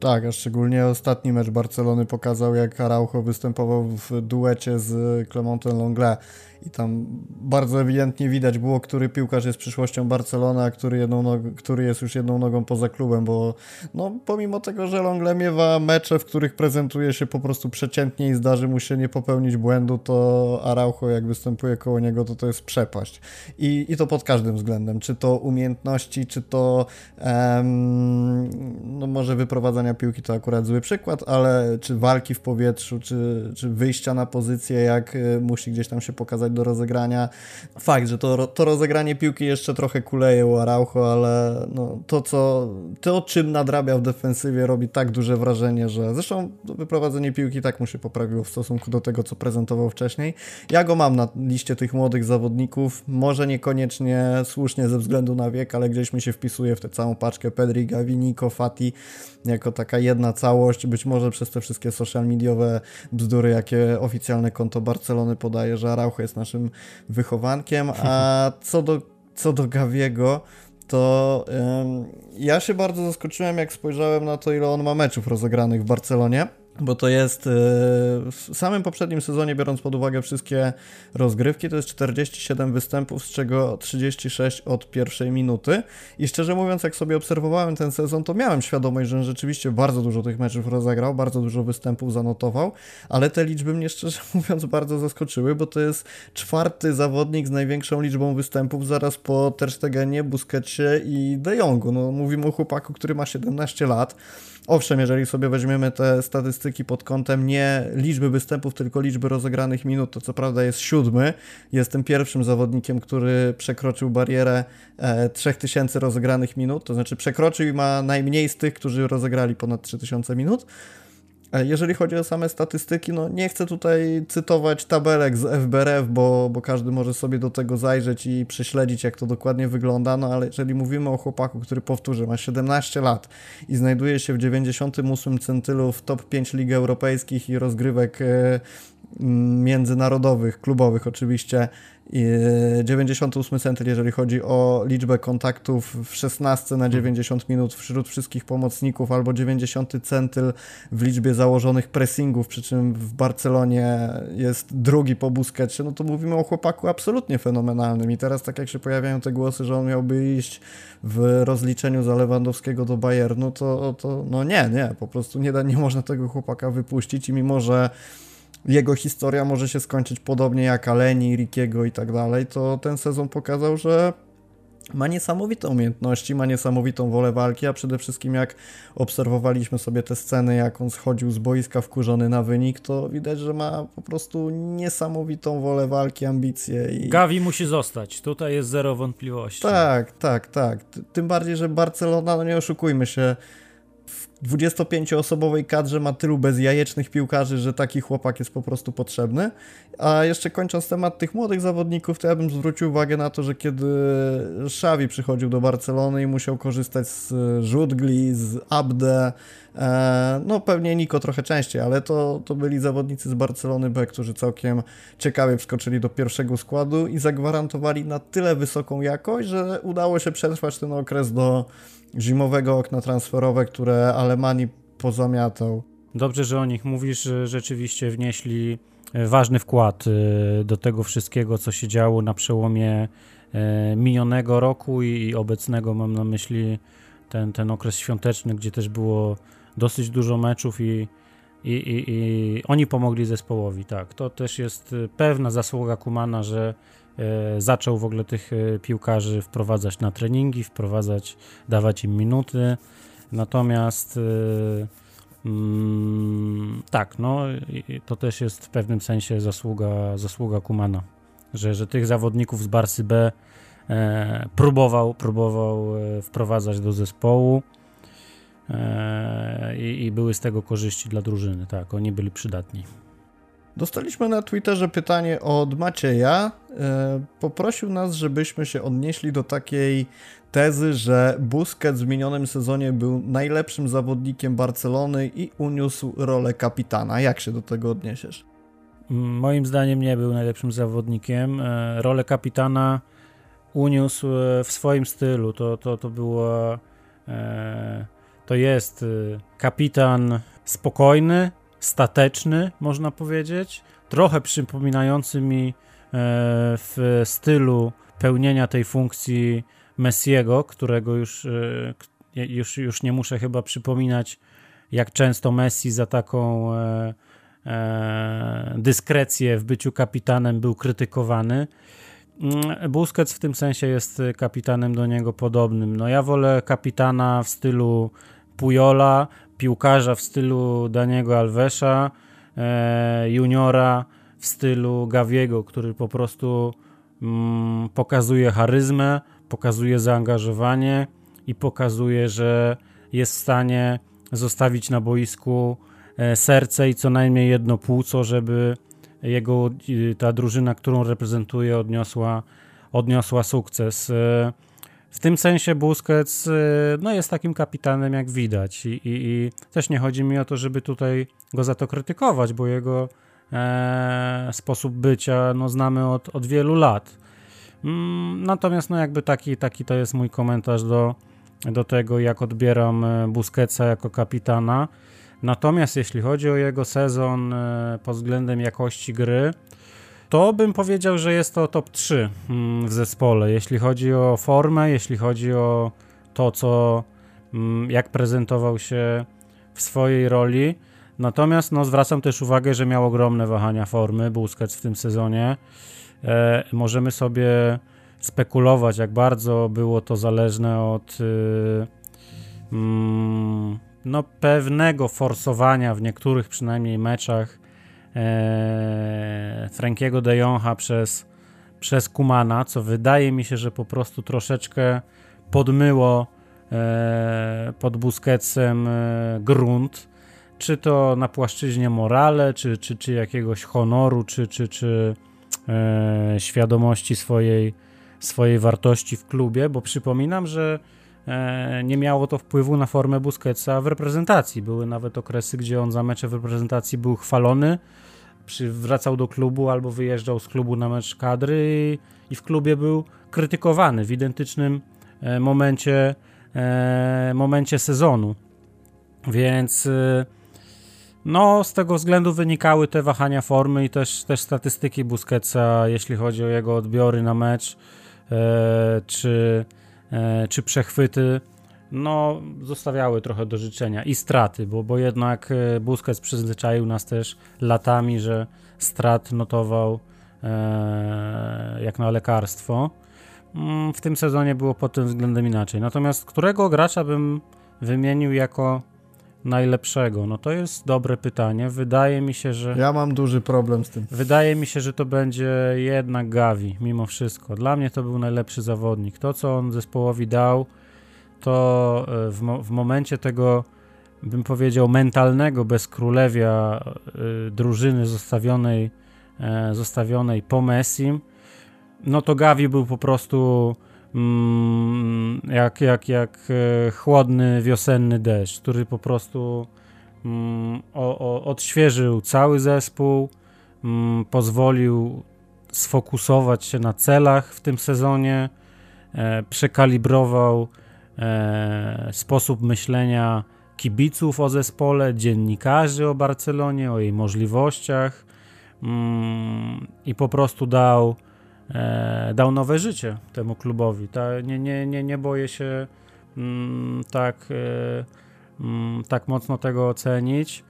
Tak, a szczególnie ostatni mecz Barcelony pokazał, jak Araujo występował w duecie z Clementem Longley i tam bardzo ewidentnie widać było, który piłkarz jest przyszłością Barcelony, a który, jedną nogą, który jest już jedną nogą poza klubem, bo no, pomimo tego, że Longle miewa mecze, w których prezentuje się po prostu przeciętnie i zdarzy mu się nie popełnić błędu, to Araujo jak występuje koło niego, to to jest przepaść. I, i to pod każdym względem, czy to umiejętności, czy to um, no może wyprowadzania piłki to akurat zły przykład, ale czy walki w powietrzu, czy, czy wyjścia na pozycję, jak y, musi gdzieś tam się pokazać do rozegrania. Fakt, że to, to rozegranie piłki jeszcze trochę kuleje u Araujo, ale no, to, co, to czym nadrabia w defensywie robi tak duże wrażenie, że zresztą wyprowadzenie piłki tak mu się poprawiło w stosunku do tego, co prezentował wcześniej. Ja go mam na liście tych młodych zawodników, może niekoniecznie słusznie ze względu na wiek, ale gdzieś mi się wpisuje w tę całą paczkę Pedri, Gavini, Fati jako taka jedna całość, być może przez te wszystkie social mediowe bzdury, jakie oficjalne konto Barcelony podaje, że Araujo jest naszym wychowankiem, a <laughs> co do, co do Gawiego, to um, ja się bardzo zaskoczyłem, jak spojrzałem na to, ile on ma meczów rozegranych w Barcelonie bo to jest e, w samym poprzednim sezonie, biorąc pod uwagę wszystkie rozgrywki, to jest 47 występów, z czego 36 od pierwszej minuty. I szczerze mówiąc, jak sobie obserwowałem ten sezon, to miałem świadomość, że rzeczywiście bardzo dużo tych meczów rozegrał, bardzo dużo występów zanotował, ale te liczby mnie szczerze <laughs> mówiąc bardzo zaskoczyły, bo to jest czwarty zawodnik z największą liczbą występów zaraz po Ter Stegenie, Busquetsie i De Jongu. No, mówimy o chłopaku, który ma 17 lat Owszem, jeżeli sobie weźmiemy te statystyki pod kątem nie liczby występów, tylko liczby rozegranych minut, to co prawda jest siódmy. Jestem pierwszym zawodnikiem, który przekroczył barierę e, 3000 rozegranych minut, to znaczy przekroczył i ma najmniej z tych, którzy rozegrali ponad 3000 minut. E, jeżeli chodzi o same statystyki, no nie chcę tutaj cytować tabelek z FBRF, bo, bo każdy może sobie do tego zajrzeć i prześledzić, jak to dokładnie wygląda, no ale jeżeli mówimy o chłopaku, który powtórzę, ma 17 lat i znajduje się w 98 centylu w top 5 lig europejskich i rozgrywek e, międzynarodowych, klubowych oczywiście, 98 centyl, jeżeli chodzi o liczbę kontaktów w 16 na 90 minut wśród wszystkich pomocników, albo 90 centyl w liczbie założonych pressingów, przy czym w Barcelonie jest drugi po Busquetsie, no to mówimy o chłopaku absolutnie fenomenalnym. I teraz tak jak się pojawiają te głosy, że on miałby iść w rozliczeniu za Lewandowskiego do Bayernu, to, to no nie, nie, po prostu nie, da, nie można tego chłopaka wypuścić i mimo, że jego historia może się skończyć podobnie jak Aleni, Rikiego i tak dalej, to ten sezon pokazał, że ma niesamowite umiejętności, ma niesamowitą wolę walki, a przede wszystkim jak obserwowaliśmy sobie te sceny, jak on schodził z boiska wkurzony na wynik, to widać, że ma po prostu niesamowitą wolę walki, ambicje. I... Gavi musi zostać, tutaj jest zero wątpliwości. Tak, tak, tak. Tym bardziej, że Barcelona, no nie oszukujmy się, 25-osobowej kadrze ma tylu bezjajecznych piłkarzy, że taki chłopak jest po prostu potrzebny. A jeszcze kończąc temat tych młodych zawodników, to ja bym zwrócił uwagę na to, że kiedy Xavi przychodził do Barcelony i musiał korzystać z Rzutgli, z Abde, e, no pewnie Niko trochę częściej, ale to, to byli zawodnicy z Barcelony B, którzy całkiem ciekawie wskoczyli do pierwszego składu i zagwarantowali na tyle wysoką jakość, że udało się przetrwać ten okres do zimowego okna transferowe, które Alemanii pozamiatał. Dobrze, że o nich mówisz, rzeczywiście wnieśli ważny wkład do tego wszystkiego, co się działo na przełomie minionego roku i obecnego, mam na myśli ten, ten okres świąteczny, gdzie też było dosyć dużo meczów i, i, i, i oni pomogli zespołowi, tak. To też jest pewna zasługa Kumana, że e, zaczął w ogóle tych e, piłkarzy wprowadzać na treningi, wprowadzać, dawać im minuty. Natomiast e, mm, tak, no to też jest w pewnym sensie zasługa, zasługa Kumana, że, że tych zawodników z Barsy B e, próbował, próbował e, wprowadzać do zespołu e, i, i były z tego korzyści dla drużyny. Tak, oni byli przydatni. Dostaliśmy na Twitterze pytanie od Macieja. E, poprosił nas, żebyśmy się odnieśli do takiej tezy, że Busquets w minionym sezonie był najlepszym zawodnikiem Barcelony i uniósł rolę kapitana. Jak się do tego odniesiesz? Moim zdaniem nie był najlepszym zawodnikiem. Rolę kapitana uniósł e, w swoim stylu. To, to, to było. E, to jest e, kapitan spokojny, stateczny, można powiedzieć. Trochę przypominający mi w stylu pełnienia tej funkcji Messiego, którego już, już, już nie muszę chyba przypominać, jak często Messi za taką dyskrecję w byciu kapitanem był krytykowany. Mm, Busquets w tym sensie jest kapitanem do niego podobnym. No ja wolę kapitana w stylu Pujola, piłkarza w stylu Daniego Alvesa, e, juniora w stylu Gaviego, który po prostu mm, pokazuje charyzmę, pokazuje zaangażowanie i pokazuje, że jest w stanie zostawić na boisku e, serce i co najmniej jedno płuco, żeby jego y, ta drużyna, którą reprezentuje, odniosła, odniosła sukces. W tym sensie Busquets y, no, jest takim kapitanem, jak widać. I, i, I, też nie chodzi mi o to, żeby tutaj go za to krytykować, bo jego e, sposób bycia no, znamy od, od wielu lat. Mm, natomiast no, jakby taki, taki to jest mój komentarz do, do tego, jak odbieram e, Busquetsa jako kapitana. Natomiast jeśli chodzi o jego sezon e, pod względem jakości gry, to bym powiedział, że jest to top 3 mm, w zespole. Jeśli chodzi o formę, jeśli chodzi o to, co, mm, jak prezentował się w swojej roli. Natomiast no, zwracam też uwagę, że miał ogromne wahania formy Busquets w tym sezonie. E, możemy sobie spekulować, jak bardzo było to zależne od. Y, mm, no, pewnego forsowania w niektórych przynajmniej meczach e, Frankiego de Jonga przez, przez Kumana, co wydaje mi się, że po prostu troszeczkę podmyło e, pod Busquetsem e, grunt, czy to na płaszczyźnie morale, czy, czy, czy jakiegoś honoru, czy, czy, czy e, świadomości swojej, swojej wartości w klubie, bo przypominam, że E, nie miało to wpływu na formę Busquetsa w reprezentacji. Były nawet okresy, gdzie on za mecze w reprezentacji był chwalony, wracał do klubu albo wyjeżdżał z klubu na mecz kadry i, w klubie był krytykowany w identycznym e, momencie, e, momencie sezonu. Więc no, z tego względu wynikały te wahania formy i też, też statystyki Busquetsa, jeśli chodzi o jego odbiory na mecz, czy E, czy przechwyty, no zostawiały trochę do życzenia i straty, bo, bo jednak e, Busquets przyzwyczaił nas też latami, że strat notował e, jak na lekarstwo. Mm, w tym sezonie było pod tym względem inaczej. Natomiast którego gracza bym wymienił jako najlepszego? No to jest dobre pytanie. Wydaje mi się, że. Ja mam duży problem z tym. Wydaje mi się, że to będzie jednak Gavi, mimo wszystko. Dla mnie to był najlepszy zawodnik. To, co on zespołowi dał, to e, w, mo w momencie tego, bym powiedział, mentalnego bezkrólewia y, drużyny zostawionej, y, zostawionej po Messim, no to Gavi był po prostu Mm, jak, jak, jak chłodny wiosenny deszcz, który po prostu mm, o, odświeżył cały zespół, mm, pozwolił sfokusować się na celach w tym sezonie, przekalibrował e, sposób myślenia kibiców o zespole, dziennikarzy o Barcelonie, o jej możliwościach. mm, i po prostu dał, e, dał nowe życie temu klubowi. Ta, nie, nie, nie, nie boję się mm, tak, e, mm, tak mocno tego ocenić.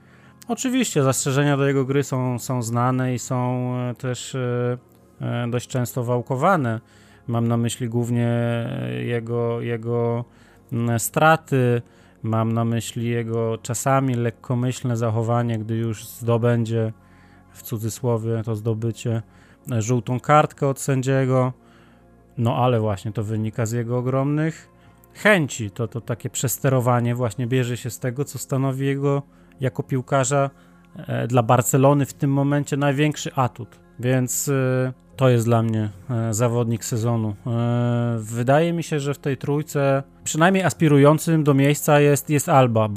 Oczywiście zastrzeżenia do jego gry są, są znane i są e, też e, e, dość często wałkowane. Mam na myśli głównie jego, jego mm, straty, mam na myśli jego czasami lekkomyślne zachowanie, gdy już zdobędzie w cudzysłowie to zdobycie żółtą kartkę od sędziego. No ale właśnie to wynika z jego ogromnych chęci. To, to takie przesterowanie właśnie bierze się z tego, co stanowi jego jako piłkarza e, dla Barcelony w tym momencie największy atut. Więc e, to jest dla mnie e, zawodnik sezonu. Wydaje mi się, że w tej trójce przynajmniej aspirującym do miejsca jest, jest Alba.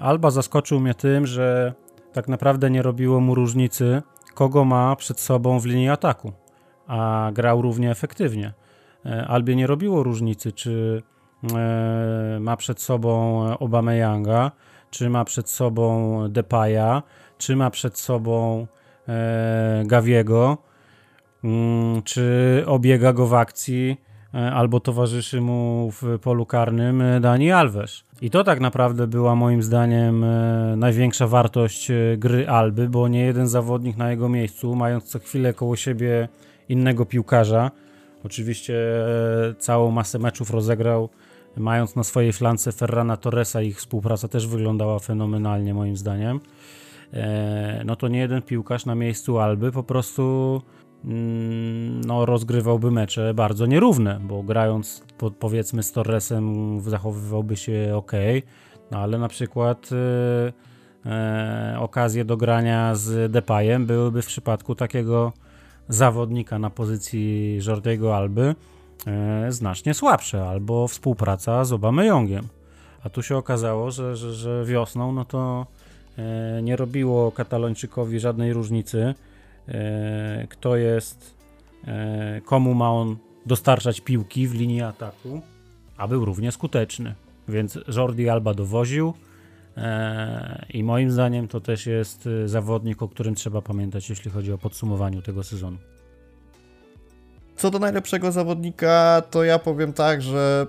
Alba zaskoczył mnie tym, że tak naprawdę nie robiło mu różnicy, kogo ma przed sobą w linii ataku, a grał równie efektywnie. Albie nie robiło różnicy, czy ma przed sobą Obameyanga, czy ma przed sobą Depaya, czy ma przed sobą e, Gawiego, mm, czy obiega go w akcji, e, albo towarzyszy mu w polu karnym e, Dani Alves. I to tak naprawdę była moim zdaniem e, największa wartość gry Alby, bo nie jeden zawodnik na jego miejscu, mając co chwilę koło siebie innego piłkarza, oczywiście całą masę meczów rozegrał mając na swojej flance Ferrana Torresa, ich współpraca też wyglądała fenomenalnie moim zdaniem, no to nie jeden piłkarz na miejscu Alby po prostu mm, no, rozgrywałby mecze bardzo nierówne, bo grając po, powiedzmy z Torresem zachowywałby się ok, no ale na przykład e, e, okazje do grania z Depayem byłyby w przypadku takiego zawodnika na pozycji Jordiego Alby e, znacznie słabsze, albo współpraca z Obameyongiem. A tu się okazało, że, że, że wiosną no to nie robiło Katalończykowi żadnej różnicy, kto jest, e, komu ma on dostarczać piłki w linii ataku, a był równie skuteczny. Więc Jordi Alba dowoził e, i moim zdaniem to też jest e, zawodnik, o którym trzeba pamiętać, jeśli chodzi o podsumowanie tego sezonu. Co do najlepszego zawodnika, to ja powiem tak, że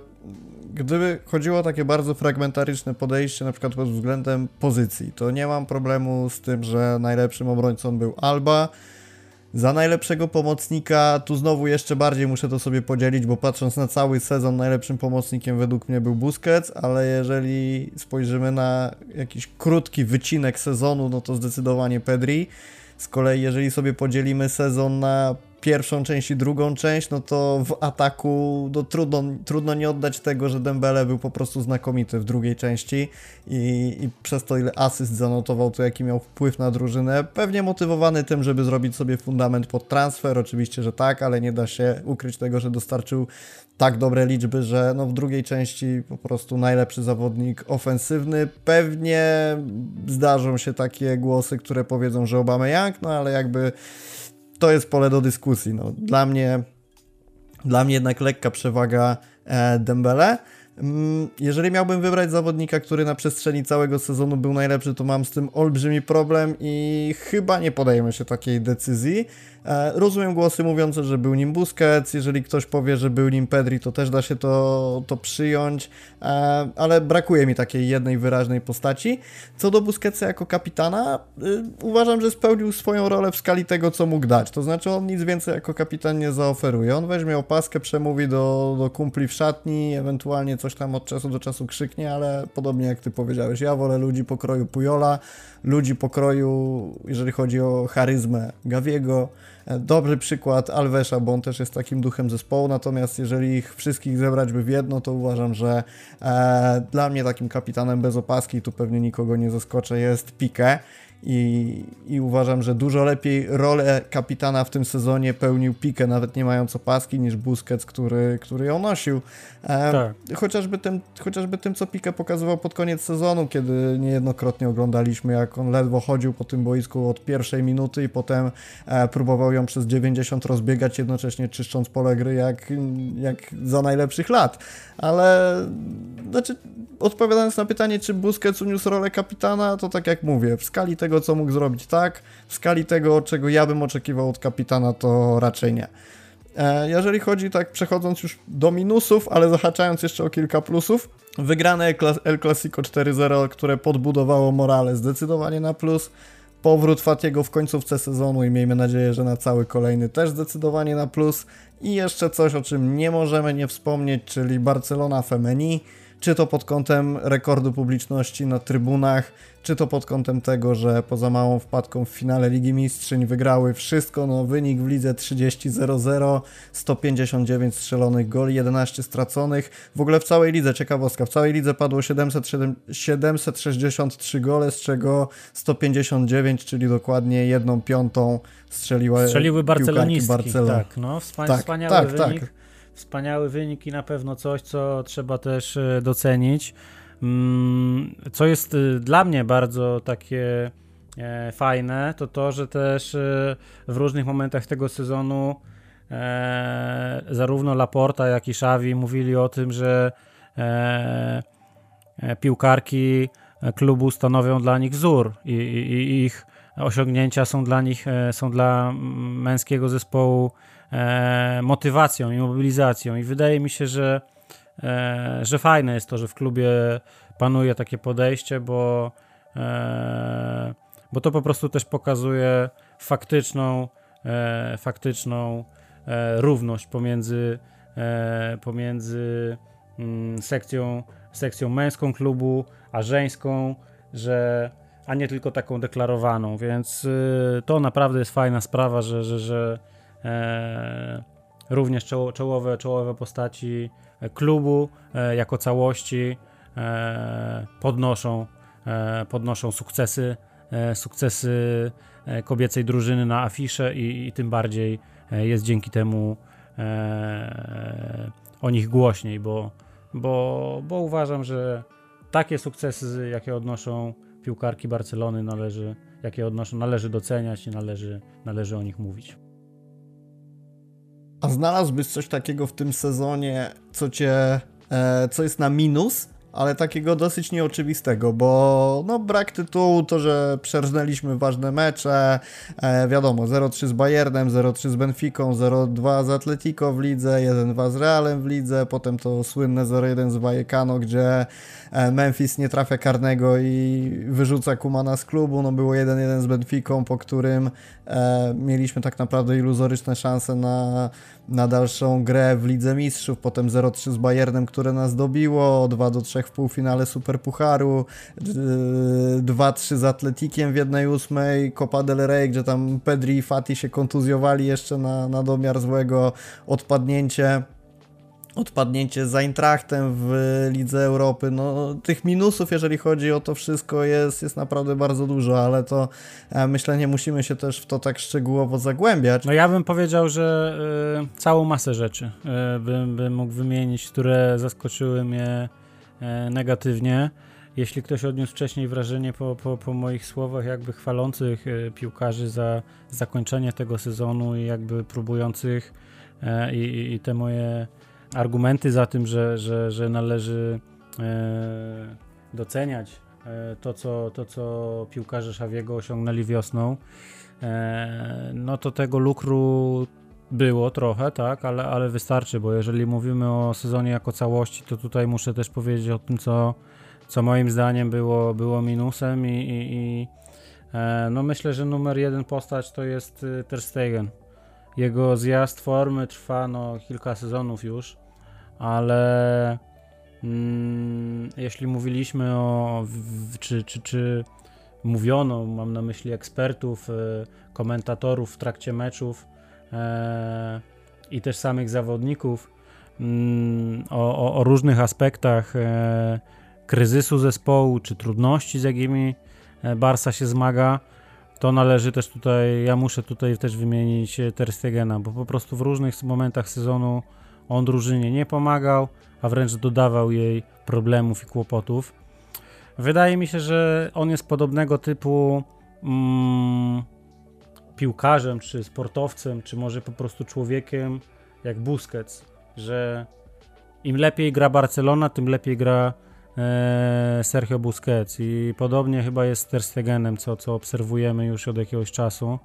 gdyby chodziło o takie bardzo fragmentaryczne podejście, na przykład pod względem pozycji, to nie mam problemu z tym, że najlepszym obrońcą był Alba. Za najlepszego pomocnika, tu znowu jeszcze bardziej muszę to sobie podzielić, bo patrząc na cały sezon, najlepszym pomocnikiem według mnie był Busquets, ale jeżeli spojrzymy na jakiś krótki wycinek sezonu, no to zdecydowanie Pedri. Z kolei, jeżeli sobie podzielimy sezon na pierwszą część i drugą część, no to w ataku no, trudno, trudno nie oddać tego, że Dembele był po prostu znakomity w drugiej części i, i przez to ile asyst zanotował, to jaki miał wpływ na drużynę. Pewnie motywowany tym, żeby zrobić sobie fundament pod transfer, oczywiście, że tak, ale nie da się ukryć tego, że dostarczył tak dobre liczby, że no w drugiej części po prostu najlepszy zawodnik ofensywny. Pewnie zdarzą się takie głosy, które powiedzą, że Obama Young, no ale jakby to jest pole do dyskusji. No, dla mnie dla mnie jednak lekka przewaga e, Dembele. Mm, jeżeli miałbym wybrać zawodnika, który na przestrzeni całego sezonu był najlepszy, to mam z tym olbrzymi problem i chyba nie podejmę się takiej decyzji. E, rozumiem głosy mówiące, że był nim Busquets, jeżeli ktoś powie, że był nim Pedri, to też da się to, to przyjąć, e, ale brakuje mi takiej jednej wyraźnej postaci. Co do Busquetsa jako kapitana, y, uważam, że spełnił swoją rolę w skali tego, co mógł dać. To znaczy on nic więcej jako kapitan nie zaoferuje. On weźmie opaskę, przemówi do, do kumpli w szatni, ewentualnie coś tam od czasu do czasu krzyknie, ale podobnie jak ty powiedziałeś, ja wolę ludzi pokroju Pujola, ludzi pokroju, jeżeli chodzi o charyzmę Gawiego, E, dobry przykład Alvesa, bo on też jest takim duchem zespołu, natomiast jeżeli ich wszystkich zebrać by w jedno, to uważam, że e, dla mnie takim kapitanem bez opaski, tu pewnie nikogo nie zaskoczę, jest Pique i, i uważam, że dużo lepiej rolę kapitana w tym sezonie pełnił Pique, nawet nie mając opaski, niż Busquets, który, który ją nosił. E, tak. chociażby, tym, chociażby tym, co Pique pokazywał pod koniec sezonu, kiedy niejednokrotnie oglądaliśmy, jak on ledwo chodził po tym boisku od pierwszej minuty i potem e, próbował ją przez 90 rozbiegać, jednocześnie czyszcząc pole gry jak, jak za najlepszych lat. Ale znaczy, odpowiadając na pytanie, czy Busquets uniósł rolę kapitana, to tak jak mówię, w skali tego, tego, co mógł zrobić tak, w skali tego, czego ja bym oczekiwał od kapitana, to raczej nie. E, jeżeli chodzi tak, przechodząc już do minusów, ale zahaczając jeszcze o kilka plusów, wygrane El Clasico 4-0, które podbudowało morale zdecydowanie na plus. Powrót Fatiego w końcówce sezonu i miejmy nadzieję, że na cały kolejny też zdecydowanie na plus. I jeszcze coś, o czym nie możemy nie wspomnieć, czyli Barcelona Femeni czy to pod kątem rekordu publiczności na trybunach, czy to pod kątem tego, że poza małą wpadką w finale Ligi Mistrzyń wygrały wszystko, no wynik w lidze 30-0-0, 159 strzelonych goli, 11 straconych. W ogóle w całej lidze, ciekawostka, w całej lidze padło 707, 763 gole, z czego 159, czyli dokładnie jedną piątą strzeliła Strzeliły barcelonistki, tak, no, wspania tak, wspaniały tak, wynik. Tak wspaniały wynik i na pewno coś, co trzeba też e, docenić. Mm, co jest e, dla mnie bardzo takie e, fajne, to to, że też w różnych momentach tego sezonu zarówno Laporta, jak i Xavi mówili o tym, że piłkarki klubu stanowią dla nich wzór i, i, i ich osiągnięcia są dla nich, są dla męskiego zespołu motywacją i mobilizacją. I wydaje mi się, że, e, że fajne jest to, że w klubie panuje takie podejście, bo, e, bo to po prostu też pokazuje faktyczną, e, faktyczną e, równość pomiędzy, e, pomiędzy mm, sekcją, sekcją męską klubu, a żeńską, że a nie tylko taką deklarowaną, więc y, to naprawdę jest fajna sprawa, że, że, że E, również czołowe, czołowe postaci klubu e, jako całości e, podnoszą, podnoszą sukcesy, sukcesy kobiecej drużyny na afisze i, i tym bardziej jest dzięki temu o nich głośniej, bo, bo, bo uważam, że takie sukcesy, jakie odnoszą piłkarki Barcelony, należy, jakie odnoszą, należy doceniać i należy, należy o nich mówić. A znalazłbyś coś takiego w tym sezonie, co cię, e, co jest na minus, ale takiego dosyć nieoczywistego, bo no brak tytułu, to, że przerżnęliśmy ważne mecze, e, wiadomo, 0-3 z Bayernem, 0-3 z Benficą, 0-2 z Atletico w lidze, 1-2 z Realem w lidze, potem to słynne 0-1 z Vallecano, gdzie e, Memphis nie trafia karnego i wyrzuca Kumana z klubu, no było 1-1 z Benficą, po którym e, mieliśmy tak naprawdę iluzoryczne szanse na na dalszą grę w Lidze Mistrzów, potem 0-3 z Bayernem, które nas dobiło, 2-3 w półfinale Superpucharu, 2-3 z Atletikiem w 1-8, Copa del Rey, gdzie tam Pedri i Fati się kontuzjowali jeszcze na, na domiar złego, odpadnięcie odpadnięcie z w Lidze Europy. No, tych minusów, jeżeli chodzi o to wszystko, jest, jest naprawdę bardzo dużo, ale to e, myślę, nie musimy się też w to tak szczegółowo zagłębiać. No ja bym powiedział, że y, całą masę rzeczy y, bym, bym mógł wymienić, które zaskoczyły mnie negatywnie. Jeśli ktoś odniósł wcześniej wrażenie po, po, po moich słowach jakby chwalących piłkarzy za zakończenie tego sezonu i jakby próbujących i, i te moje argumenty za tym, że, że, że należy e, doceniać e, to, co, to, co piłkarze Szawiego osiągnęli wiosną, e, no to tego lukru było trochę, tak, ale, ale wystarczy, bo jeżeli mówimy o sezonie jako całości, to tutaj muszę też powiedzieć o tym, co, co moim zdaniem było, było minusem i, i, i e, no myślę, że numer jeden postać to jest y, Ter Stegen. Jego zjazd formy trwa no, kilka sezonów już ale mm, jeśli mówiliśmy o, w, czy, czy, czy mówiono, mam na myśli ekspertów, y, komentatorów w trakcie meczów i też samych zawodników mm, o, o, o, różnych aspektach e, kryzysu zespołu, czy trudności, z jakimi e, Barsa się zmaga, to należy też tutaj, ja muszę tutaj też wymienić Ter Stegena, bo po prostu w różnych momentach sezonu on drużynie nie pomagał, a wręcz dodawał jej problemów i kłopotów. Wydaje mi się, że on jest podobnego typu mm, piłkarzem, czy sportowcem, czy może po prostu człowiekiem jak Busquets, że im lepiej gra Barcelona, tym lepiej gra e, Sergio Busquets i podobnie chyba jest z Ter Stegenem, co, co obserwujemy już od jakiegoś czasu,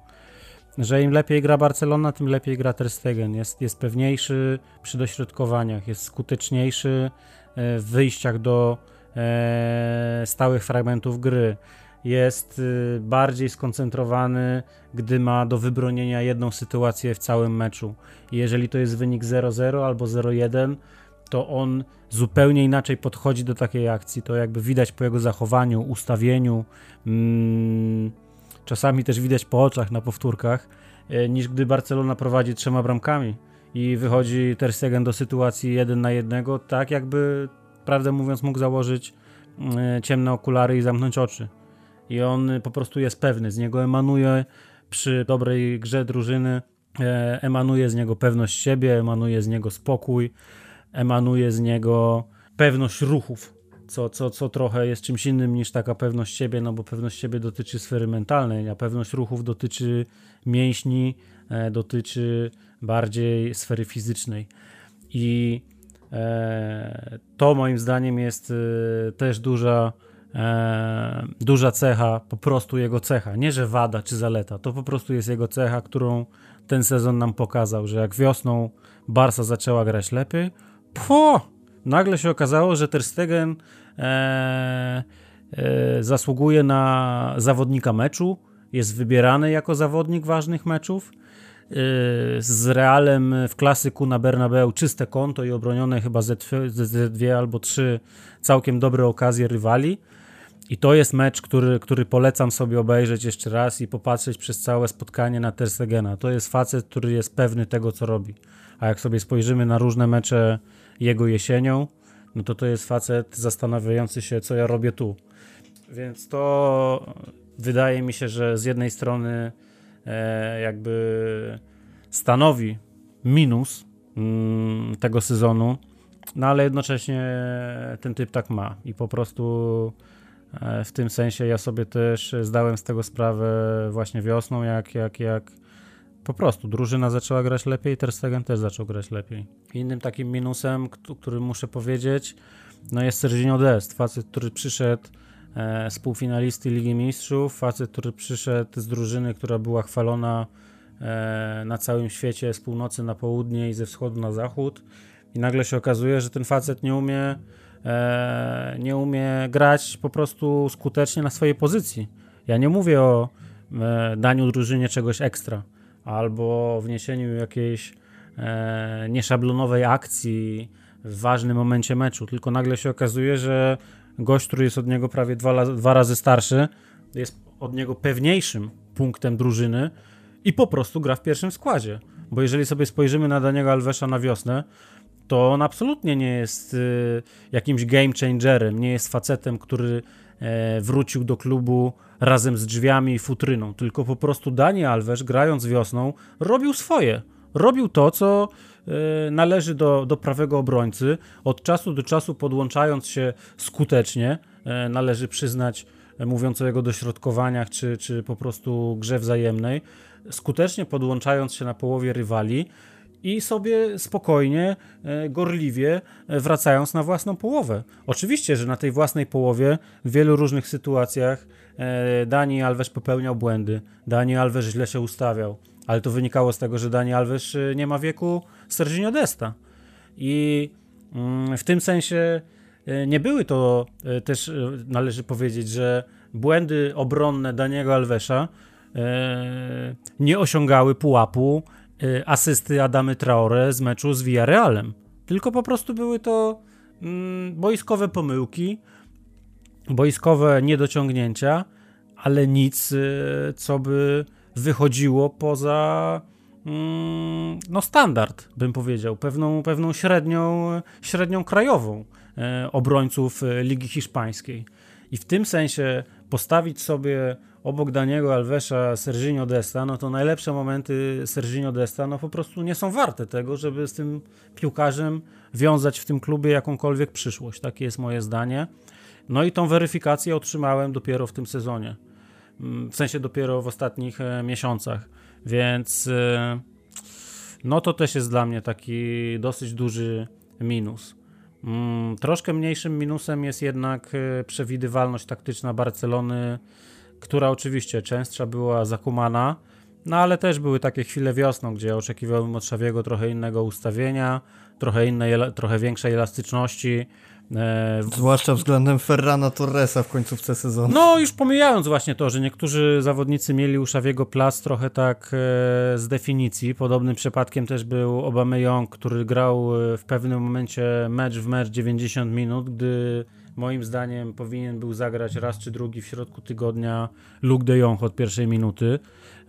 że im lepiej gra Barcelona, tym lepiej gra Ter Stegen. Jest, jest pewniejszy przy dośrodkowaniach, jest skuteczniejszy e, w wyjściach do e, stałych fragmentów gry. Jest y, bardziej skoncentrowany, gdy ma do wybronienia jedną sytuację w całym meczu. Jeżeli to jest wynik 0-0 albo 0-1, to on zupełnie inaczej podchodzi do takiej akcji. To jakby widać po jego zachowaniu, ustawieniu, mm, czasami też widać po oczach na powtórkach, e, niż gdy Barcelona prowadzi trzema bramkami i wychodzi Ter Stegen do sytuacji jeden na jednego, tak jakby, prawdę mówiąc, mógł założyć e, ciemne okulary i zamknąć oczy. I on po prostu jest pewny, z niego emanuje przy dobrej grze drużyny, e, emanuje z niego pewność siebie, emanuje z niego spokój, emanuje z niego pewność ruchów, co, co, co trochę jest czymś innym niż taka pewność siebie, no bo pewność siebie dotyczy sfery mentalnej, a pewność ruchów dotyczy mięśni, e, dotyczy bardziej sfery fizycznej. I e, to moim zdaniem jest też duża, e, duża cecha, po prostu jego cecha. Nie, że wada czy zaleta, to po prostu jest jego cecha, którą ten sezon nam pokazał, że jak wiosną Barsa zaczęła grać lepiej, po, nagle się okazało, że Ter Stegen e, e, zasługuje na zawodnika meczu, jest wybierany jako zawodnik ważnych meczów. E, z Realem w klasyku na Bernabeu czyste konto i obronione chyba ze, dwie albo trzy całkiem dobre okazje rywali. I to jest mecz, który, który polecam sobie obejrzeć jeszcze raz i popatrzeć przez całe spotkanie na Ter Stegena. To jest facet, który jest pewny tego, co robi. A jak sobie spojrzymy na różne mecze jego jesienią, no to to jest facet zastanawiający się, co ja robię tu. Więc to wydaje mi się, że z jednej strony e, jakby stanowi minus mm, tego sezonu, no ale jednocześnie ten typ tak ma i po prostu w tym sensie ja sobie też zdałem z tego sprawę właśnie wiosną, jak, jak, jak po prostu drużyna zaczęła grać lepiej, Ter Stegen też zaczął grać lepiej. Innym takim minusem, który muszę powiedzieć, no jest Serginho Dest, facet, który przyszedł e, z półfinalisty Ligi Mistrzów, facet, który przyszedł z drużyny, która była chwalona e, na całym świecie z północy na południe i ze wschodu na zachód i nagle się okazuje, że ten facet nie umie e, nie umie grać po prostu skutecznie na swojej pozycji. Ja nie mówię o e, daniu drużynie czegoś ekstra albo wniesieniu jakiejś e, nieszablonowej akcji w ważnym momencie meczu, tylko nagle się okazuje, że gość, który jest od niego prawie dwa, dwa razy starszy, jest od niego pewniejszym punktem drużyny i po prostu gra w pierwszym składzie. Bo jeżeli sobie spojrzymy na Daniego Alvesa na wiosnę, to on absolutnie nie jest y, jakimś game changerem, nie jest facetem, który e, wrócił do klubu razem z drzwiami i futryną, tylko po prostu Dani Alves, grając wiosną, robił swoje. Robił to, co e, należy do, do prawego obrońcy, od czasu do czasu podłączając się skutecznie, e, należy przyznać, mówiąc o jego dośrodkowaniach, czy, czy po prostu grze wzajemnej, skutecznie podłączając się na połowie rywali, i sobie spokojnie, e, gorliwie e, wracając na własną połowę. Oczywiście, że na tej własnej połowie w wielu różnych sytuacjach e, Dani Alves popełniał błędy, Dani Alves źle się ustawiał, ale to wynikało z tego, że Dani Alves nie ma wieku Serginio Desta. I mm, w tym sensie nie były to też, należy powiedzieć, że błędy obronne Daniego Alvesa nie osiągały pułapu asysty Adamy Traore z meczu z Villarrealem. Tylko po prostu były to mm, boiskowe pomyłki, boiskowe niedociągnięcia, ale nic, y, co by wychodziło poza mm, no standard, bym powiedział, pewną, pewną średnią, średnią krajową y, obrońców Ligi Hiszpańskiej. I w tym sensie postawić sobie obok Daniego Alvesa Serginho Desta, no to najlepsze momenty Serginho Desta no po prostu nie są warte tego, żeby z tym piłkarzem wiązać w tym klubie jakąkolwiek przyszłość. Takie jest moje zdanie. No i tą weryfikację otrzymałem dopiero w tym sezonie. Mm, w sensie dopiero w ostatnich e, miesiącach. Więc e, no to też jest dla mnie taki dosyć duży minus. Mm, troszkę mniejszym minusem jest jednak e, przewidywalność taktyczna Barcelony, która oczywiście częstsza była zakumana, no ale też były takie chwile wiosną, gdzie oczekiwałem od Szawiego trochę innego ustawienia, trochę innej, trochę większej elastyczności. E, Zwłaszcza względem Ferrana Torresa w końcówce sezonu. No, już pomijając właśnie to, że niektórzy zawodnicy mieli u Szawiego plac trochę tak e, z definicji. Podobnym przypadkiem też był Aubameyang, który grał e, w pewnym momencie mecz w mecz 90 minut, gdy moim zdaniem powinien był zagrać raz czy drugi w środku tygodnia Luke de Jong od pierwszej minuty.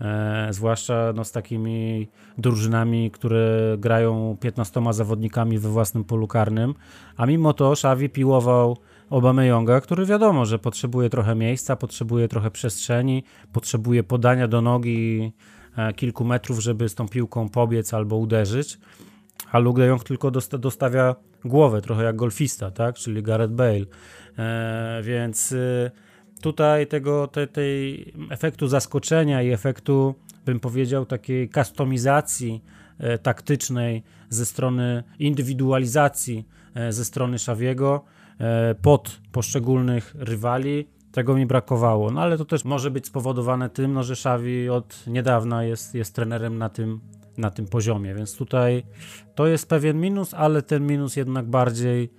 E, zwłaszcza no, z takimi drużynami, które grają 15 zawodnikami we własnym polu karnym, a mimo to Xavi piłował Obameyonga, który wiadomo, że potrzebuje trochę miejsca, potrzebuje trochę przestrzeni, potrzebuje podania do nogi e, kilku metrów, żeby z tą piłką pobiec albo uderzyć, a Luke de Jong tylko dostawia głowę, trochę jak golfista, tak, czyli Gareth Bale, e, więc... Y, tutaj tego te, tej efektu zaskoczenia i efektu, bym powiedział, takiej kustomizacji e, taktycznej ze strony indywidualizacji e, ze strony Szawiego e, pod poszczególnych rywali, tego mi brakowało. No ale to też może być spowodowane tym, no, że Szawi od niedawna jest, jest trenerem na tym, na tym poziomie, więc tutaj to jest pewien minus, ale ten minus jednak bardziej,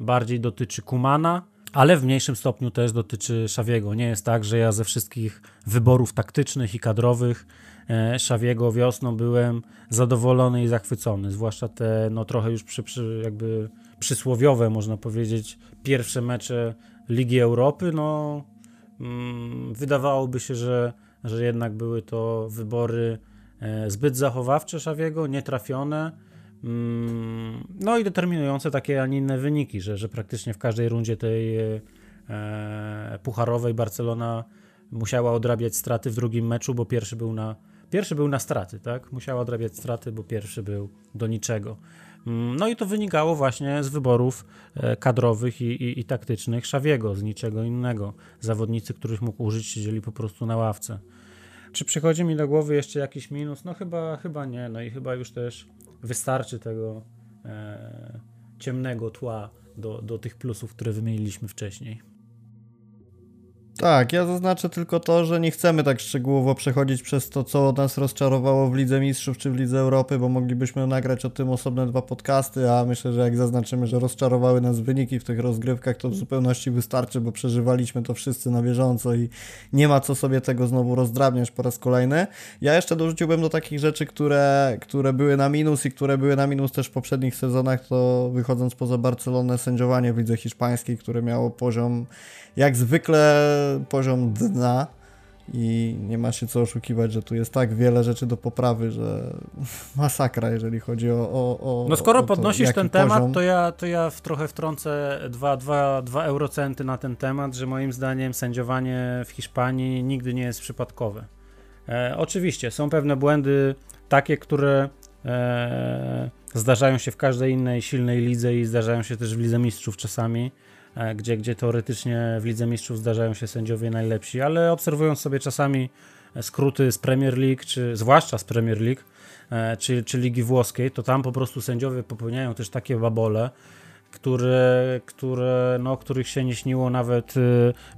bardziej dotyczy Kumana, ale w mniejszym stopniu też dotyczy Szawiego. Nie jest tak, że ja ze wszystkich wyborów taktycznych i kadrowych e, Szawiego wiosną byłem zadowolony i zachwycony, zwłaszcza te no trochę już przy, przy, jakby przysłowiowe, można powiedzieć, pierwsze mecze Ligi Europy, no mm, wydawałoby się, że, że jednak były to wybory zbyt zachowawcze Szawiego, nietrafione, Mm, no i determinujące takie, a nie inne wyniki, że, że praktycznie w każdej rundzie tej e, pucharowej Barcelona musiała odrabiać straty w drugim meczu, bo pierwszy był na, pierwszy był na straty, tak? Musiała odrabiać straty, bo pierwszy był do niczego. Mm, no i to wynikało właśnie z wyborów e, kadrowych i, i, i taktycznych Szawiego, z niczego innego. Zawodnicy, których mógł użyć, siedzieli po prostu na ławce. Czy przychodzi mi do głowy jeszcze jakiś minus? No chyba, chyba nie. No i chyba już też wystarczy tego e, ciemnego tła do, do tych plusów, które wymieniliśmy wcześniej. Tak, ja zaznaczę tylko to, że nie chcemy tak szczegółowo przechodzić przez to, co nas rozczarowało w Lidze Mistrzów czy w Lidze Europy, bo moglibyśmy nagrać o tym osobne dwa podcasty, a myślę, że jak zaznaczymy, że rozczarowały nas wyniki w tych rozgrywkach, to w zupełności wystarczy, bo przeżywaliśmy to wszyscy na bieżąco i nie ma co sobie tego znowu rozdrabniać po raz kolejny. Ja jeszcze dorzuciłbym do takich rzeczy, które, które były na minus i które były na minus też w poprzednich sezonach, to wychodząc poza Barcelonę, sędziowanie w Lidze Hiszpańskiej, które miało poziom jak zwykle poziom dna i nie ma się co oszukiwać, że tu jest tak wiele rzeczy do poprawy, że <laughs> masakra, jeżeli chodzi o. o, o no skoro o to, podnosisz ten poziom. temat, to ja, to ja w trochę wtrącę 2 dwa, dwa eurocenty na ten temat, że moim zdaniem sędziowanie w Hiszpanii nigdy nie jest przypadkowe. E, oczywiście są pewne błędy takie, które e, zdarzają się w każdej innej silnej lidze i zdarzają się też w Lidze Mistrzów czasami. E, gdzie, gdzie teoretycznie w Lidze Mistrzów zdarzają się sędziowie najlepsi, ale obserwując sobie czasami skróty z Premier League, czy zwłaszcza z Premier League, e, czy, czy Ligi Włoskiej, to tam po prostu sędziowie popełniają też takie babole, które, które, no, których się nie śniło nawet e,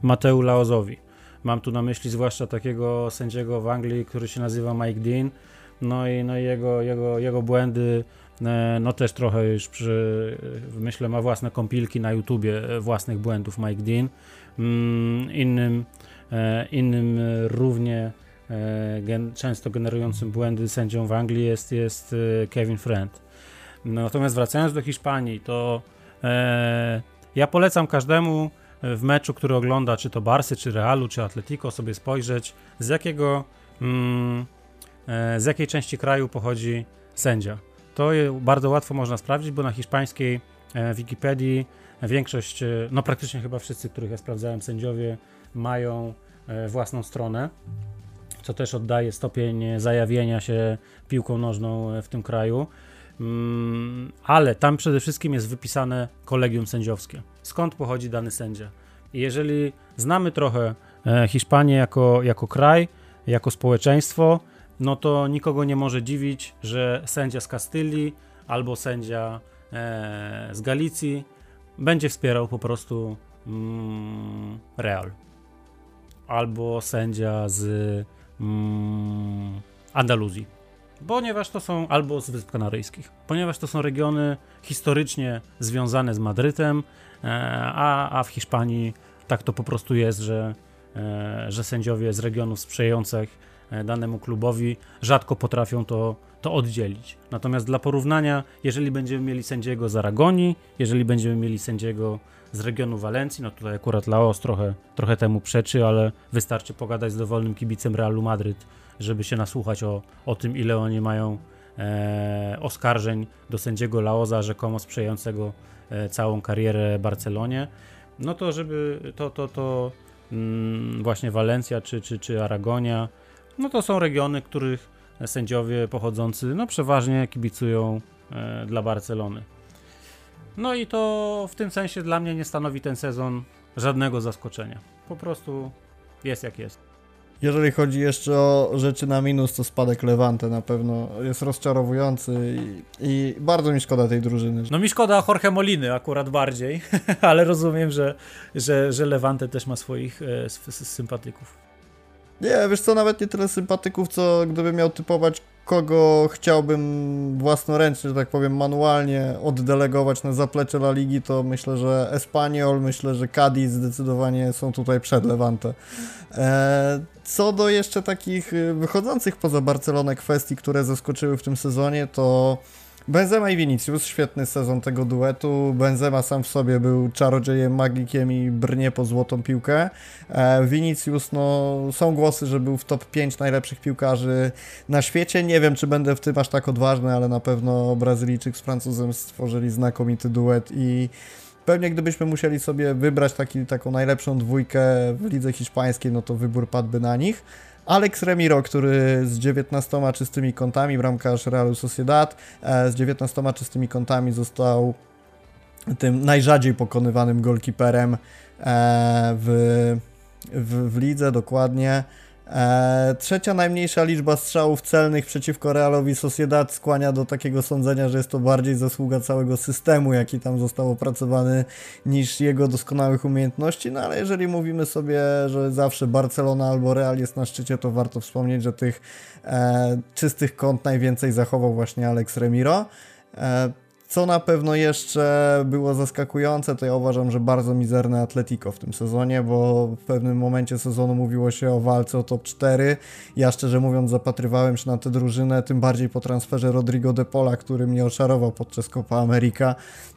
Mateu Laozowi. Mam tu na myśli zwłaszcza takiego sędziego w Anglii, który się nazywa Mike Dean, no i, no i jego, jego, jego błędy no też trochę już przy, myślę, ma własne kompilki na YouTubie e, własnych błędów Mike Dean. Mm, innym, e, innym równie gen, często generującym błędy sędzią w Anglii jest, jest Kevin Friend. Natomiast wracając do Hiszpanii, to e, ja polecam każdemu w meczu, który ogląda, czy to Barsy, czy Realu, czy Atletico, sobie spojrzeć, z jakiego, mm, e, z jakiej części kraju pochodzi sędzia. To bardzo łatwo można sprawdzić, bo na hiszpańskiej e, Wikipedii większość, e, no praktycznie chyba wszyscy, których ja sprawdzałem, sędziowie mają e, własną stronę, co też oddaje stopień zajawienia się piłką nożną w tym kraju. Mm, ale tam przede wszystkim jest wypisane kolegium sędziowskie. Skąd pochodzi dany sędzia? Jeżeli znamy trochę Hiszpanię jako, jako kraj, jako społeczeństwo, no to nikogo nie może dziwić, że sędzia z Kastylii albo sędzia e, z Galicji będzie wspierał po prostu mm, Real. Albo sędzia z mm, Andaluzji. Ponieważ to są, albo z Wysp Kanaryjskich, ponieważ to są regiony historycznie związane z Madrytem, e, a, a w Hiszpanii tak to po prostu jest, że, e, że sędziowie z regionów sprzyjających danemu klubowi rzadko potrafią to, to oddzielić. Natomiast dla porównania, jeżeli będziemy mieli sędziego z Aragonii, jeżeli będziemy mieli sędziego z regionu Walencji, no tutaj akurat Laos trochę, trochę temu przeczy, ale wystarczy pogadać z dowolnym kibicem Realu Madryt, żeby się nasłuchać o, o tym, ile oni mają e, oskarżeń do sędziego Laoza, rzekomo sprzyjającego e, całą karierę Barcelonie no to żeby to, to, to mm, właśnie Walencja czy, czy, czy Aragonia, no to są regiony, których sędziowie pochodzący, no przeważnie kibicują e, dla Barcelony. No i to w tym sensie dla mnie nie stanowi ten sezon żadnego zaskoczenia. Po prostu jest jak jest. Jeżeli chodzi jeszcze o rzeczy na minus, to spadek Levante na pewno jest rozczarowujący i, i bardzo mi szkoda tej drużyny. No mi szkoda Jorge Moliny akurat bardziej, <laughs> ale rozumiem, że, że, że Levante też ma swoich e, sympatyków. Nie, wiesz co, nawet nie tyle sympatyków, co gdybym miał typować kogo chciałbym własnoręcznie, że tak powiem, manualnie oddelegować na zaplecze La Ligi, to myślę, że Espanyol, myślę, że Cadiz zdecydowanie są tutaj przed Levante. E, co do jeszcze takich y, wychodzących poza Barcelonę kwestii, które zaskoczyły w tym sezonie, to Benzema i Vinicius, świetny sezon tego duetu. Benzema sam w sobie był czarodziejem, magikiem i brnie po złotą piłkę. E, Vinicius, no są głosy, że był w top 5 najlepszych piłkarzy na świecie. Nie wiem, czy będę w tym aż tak odważny, ale na pewno Brazylijczyk z Francuzem stworzyli znakomity duet i Pewnie gdybyśmy musieli sobie wybrać taki, taką najlepszą dwójkę w lidze hiszpańskiej, no to wybór padłby na nich. Alex Remiro, który z 19 czystymi kątami, bramkarz Realu Sociedad, e, z 19 czystymi kątami został tym najrzadziej pokonywanym golkiperem e, w, w, w lidze, dokładnie. E, trzecia najmniejsza liczba strzałów celnych przeciwko Realowi Sociedad skłania do takiego sądzenia, że jest to bardziej zasługa całego systemu, jaki tam został opracowany, niż jego doskonałych umiejętności. No ale jeżeli mówimy sobie, że zawsze Barcelona albo Real jest na szczycie, to warto wspomnieć, że tych e, czystych kąt najwięcej zachował właśnie Alex Remiro. E, co na pewno jeszcze było zaskakujące, to ja uważam, że bardzo mizerne Atletico w tym sezonie, bo w pewnym momencie sezonu mówiło się o walce o top 4. Ja szczerze mówiąc zapatrywałem się na tę drużynę, tym bardziej po transferze Rodrigo de Pola, który mnie oczarował podczas Copa America.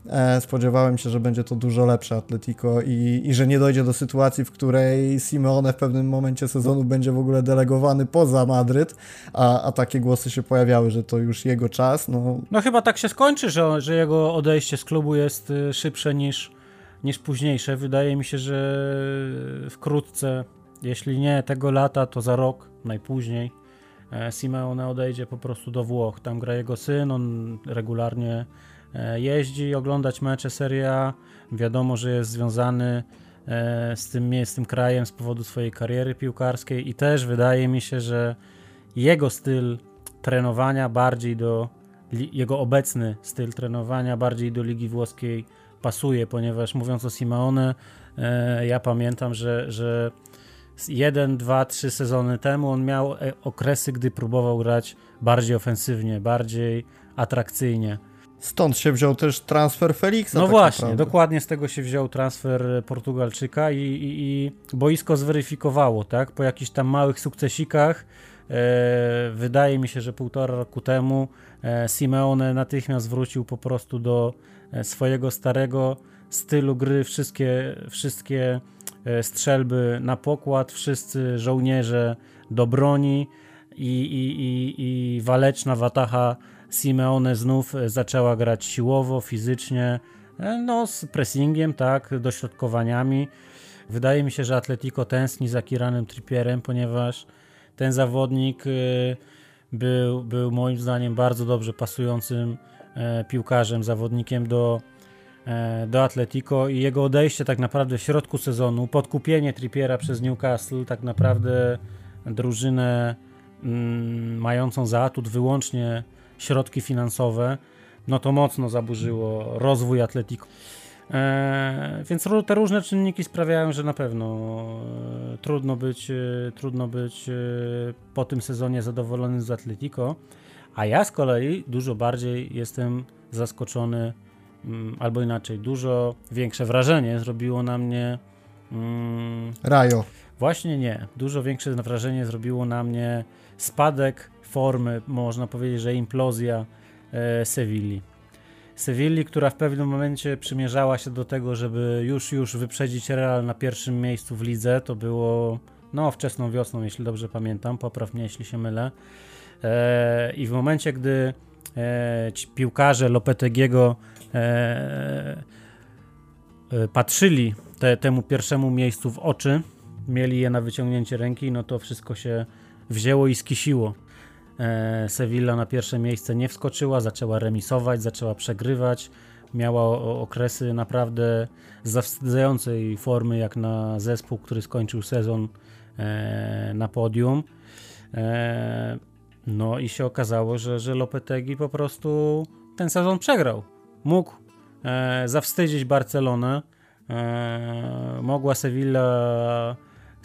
E, spodziewałem się, że będzie to dużo lepsze Atletico i, i że nie dojdzie do sytuacji, w której Simeone w pewnym momencie sezonu będzie w ogóle delegowany poza Madryt, a, a takie głosy się pojawiały, że to już jego czas. No, no chyba tak się skończy, że, że jego odejście z klubu jest y, szybsze niż, niż późniejsze. Wydaje mi się, że wkrótce, jeśli nie tego lata, to za rok najpóźniej. E, Simeone odejdzie po prostu do Włoch. Tam gra jego syn, on regularnie E, jeździ oglądać mecze Serie A. Wiadomo, że jest związany e, z tym, z tym krajem z powodu swojej kariery piłkarskiej i też wydaje mi się, że jego styl trenowania bardziej do jego obecny styl trenowania bardziej do ligi włoskiej pasuje, ponieważ mówiąc o Simeone, e, ja pamiętam, że, że jeden, dwa, trzy sezony temu on miał okresy, gdy próbował grać bardziej ofensywnie, bardziej atrakcyjnie. Stąd się wziął też transfer Felixa. No tak właśnie, naprawdę. dokładnie z tego się wziął transfer Portugalczyka i, i, i boisko zweryfikowało, tak? Po jakichś tam małych sukcesikach, e, wydaje mi się, że półtora roku temu e, Simeone natychmiast wrócił po prostu do e, swojego starego stylu gry. Wszystkie, wszystkie e, strzelby na pokład, wszyscy żołnierze do broni i, i, i, i waleczna watacha Simeone znów e, zaczęła grać siłowo, fizycznie, e, no z pressingiem, tak, dośrodkowaniami. Wydaje mi się, że Atletico tęskni za Kiranem Trippierem, ponieważ ten zawodnik e, był, był moim zdaniem bardzo dobrze pasującym piłkarzem, zawodnikiem do, do Atletico i jego odejście tak naprawdę w środku sezonu, podkupienie Trippiera przez Newcastle, tak naprawdę drużynę mm, mającą za atut wyłącznie środki finansowe, no to mocno zaburzyło rozwój Atletico. E, więc te różne czynniki sprawiają, że na pewno e, trudno być, e, trudno być po tym sezonie zadowolonym z Atletico. A ja z kolei dużo bardziej jestem zaskoczony, mm, albo inaczej, dużo większe wrażenie zrobiło na mnie. Mm, Rajo. Właśnie nie. Dużo większe wrażenie zrobiło na mnie spadek formy, można powiedzieć, że implozja e, Sewilli. Sewilli, która w pewnym momencie przymierzała się do tego, żeby już, już wyprzedzić Real na pierwszym miejscu w lidze. To było no, wczesną wiosną, jeśli dobrze pamiętam. Popraw mnie, jeśli się mylę. E, I w momencie, gdy e, ci piłkarze Lopetegiego e, e, patrzyli te, temu pierwszemu miejscu w oczy, mieli je na wyciągnięcie ręki, no to wszystko się wzięło i skisiło. E, Sevilla na pierwsze miejsce nie wskoczyła, zaczęła remisować, zaczęła przegrywać. Miała okresy naprawdę zawstydzającej formy, jak na zespół, który skończył sezon e, na podium. E, no i się okazało, że, że Lopetegi po prostu ten sezon przegrał. Mógł zawstydzić Barcelonę. mogła Sevilla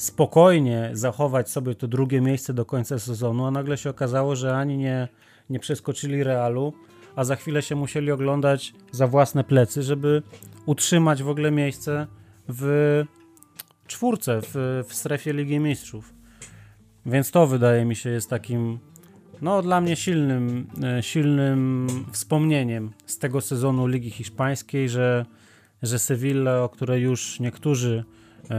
spokojnie zachować sobie to drugie miejsce do końca sezonu, a nagle się okazało, że ani nie, nie przeskoczyli Realu, a za chwilę się musieli oglądać za własne plecy, żeby utrzymać w ogóle miejsce w czwórce, w, w strefie Ligi Mistrzów. Więc to wydaje mi się jest takim, no dla mnie silnym, e, silnym wspomnieniem z tego sezonu Ligi Hiszpańskiej, że, że Sevilla, o której już niektórzy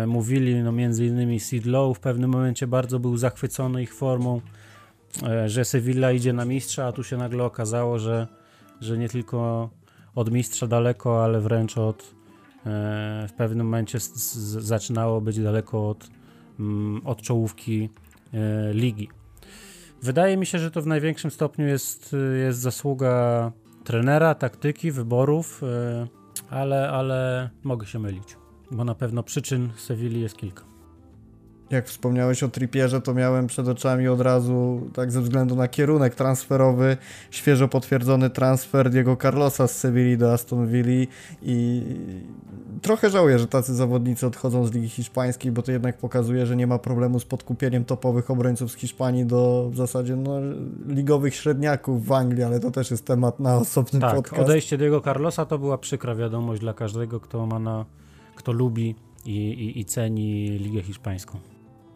mówili, no między innymi Sid Lowe w pewnym momencie bardzo był zachwycony ich formą, e, że Sevilla idzie na mistrza, a tu się nagle okazało, że, że nie tylko od mistrza daleko, ale wręcz od e, w pewnym momencie zaczynało być daleko od, mm, od czołówki ligi. Wydaje mi się, że to w największym stopniu jest, jest zasługa trenera, taktyki, wyborów, ale, ale mogę się mylić bo na pewno przyczyn Sewilli jest kilka. Jak wspomniałeś o Trippierze, to miałem przed oczami od razu, tak ze względu na kierunek transferowy, świeżo potwierdzony transfer Diego Carlosa z Sewilli do Aston Villa i trochę żałuję, że tacy zawodnicy odchodzą z Ligi Hiszpańskiej, bo to jednak pokazuje, że nie ma problemu z podkupieniem topowych obrońców z Hiszpanii do w zasadzie no, ligowych średniaków w Anglii, ale to też jest temat na osobny tak, podcast. odejście Diego Carlosa to była przykra wiadomość dla każdego, kto ma na kto lubi i, i, i ceni Ligę Hiszpańską.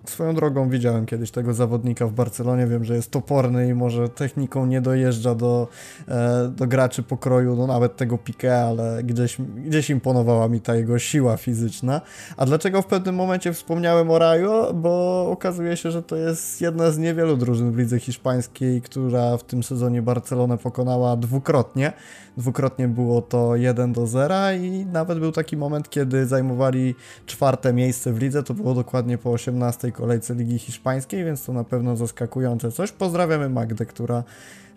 Swoją drogą widziałem kiedyś tego zawodnika w Barcelonie, wiem, że jest toporny i może techniką nie dojeżdża do, e, do graczy pokroju, no nawet tego Piqué, ale gdzieś, gdzieś imponowała mi ta jego siła fizyczna. A dlaczego w pewnym momencie wspomniałem o Rayo? Bo okazuje się, że to jest jedna z niewielu drużyn w lidze hiszpańskiej, która w tym sezonie Barcelonę pokonała dwukrotnie. Dwukrotnie było to 1 do 0 i nawet był taki moment, kiedy zajmowali czwarte miejsce w lidze, to było dokładnie po 18 kolejce Ligi Hiszpańskiej, więc to na pewno zaskakujące coś. Pozdrawiamy Magdę, która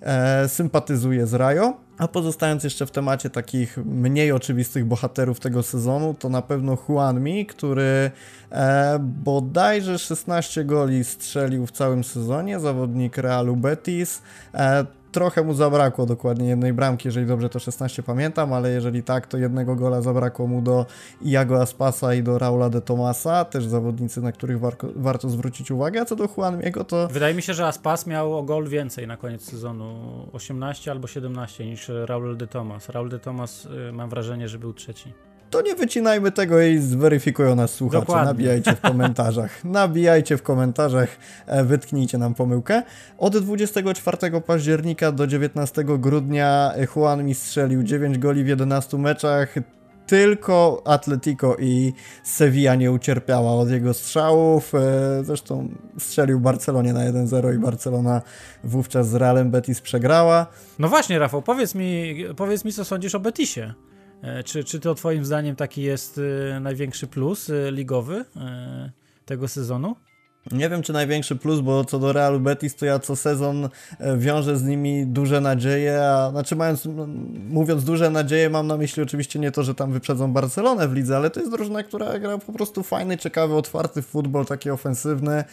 e, sympatyzuje z Rajo. A pozostając jeszcze w temacie takich mniej oczywistych bohaterów tego sezonu, to na pewno Juanmi, który e, bodajże 16 goli strzelił w całym sezonie, zawodnik Realu Betis. E, trochę mu zabrakło dokładnie jednej bramki, jeżeli dobrze to 16 pamiętam, ale jeżeli tak, to jednego gola zabrakło mu do Iago Aspasa i do Raula de Tomasa, też zawodnicy, na których warto zwrócić uwagę, a co do Juanmiego to... Wydaje mi się, że Aspas miał o gol więcej na koniec sezonu, 18 albo 17 niż Raul de Tomas. Raul de Tomas y, mam wrażenie, że był trzeci to nie wycinajmy tego i zweryfikują nas słuchacze. Dokładnie. Nabijajcie w komentarzach. <laughs> Nabijajcie w komentarzach, e, wytknijcie nam pomyłkę. Od 24 października do 19 grudnia Juan mi strzelił 9 goli w 11 meczach. Tylko Atletico i Sevilla nie ucierpiała od jego strzałów. E, zresztą strzelił Barcelonie na 1-0 i Barcelona wówczas z Realem Betis przegrała. No właśnie, Rafał, powiedz mi, powiedz mi co sądzisz o Betisie. E, czy, czy to Twoim zdaniem taki jest e, największy plus e, ligowy tego sezonu? Nie wiem, czy największy plus, bo co do Realu Betis, to ja co sezon wiążę z nimi duże nadzieje, a znaczy mając, mówiąc duże nadzieje, mam na myśli oczywiście nie to, że tam wyprzedzą Barcelonę w lidze, ale to jest drużyna, która gra po prostu fajny, ciekawy, otwarty futbol, taki ofensywny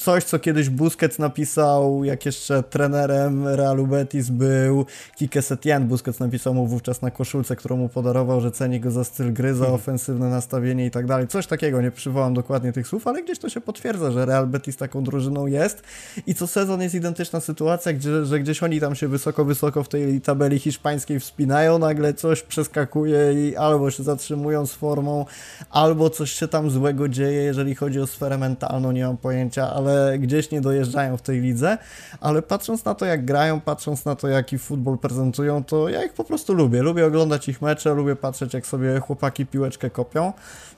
coś, co kiedyś Busquets napisał, jak jeszcze trenerem Realu Betis był Kike Setien. Busquets napisał mu wówczas na koszulce, którą mu podarował, że ceni go za styl gry, za mhm. ofensywne nastawienie i tak dalej. Coś takiego, nie przywołam dokładnie tych słów, ale gdzieś to się potwierdza, że Real Betis taką drużyną jest i co sezon jest identyczna sytuacja, gdzie, że gdzieś oni tam się wysoko, wysoko w tej tabeli hiszpańskiej wspinają, nagle coś przeskakuje i albo się zatrzymują z formą, albo coś się tam złego dzieje, jeżeli chodzi o sferę mentalną, nie mam pojęcia, ale gdzieś nie dojeżdżają w tej lidze, ale patrząc na to, jak grają, patrząc na to, jaki futbol prezentują, to ja ich po prostu lubię. Lubię oglądać ich mecze, lubię patrzeć, jak sobie chłopaki piłeczkę kopią.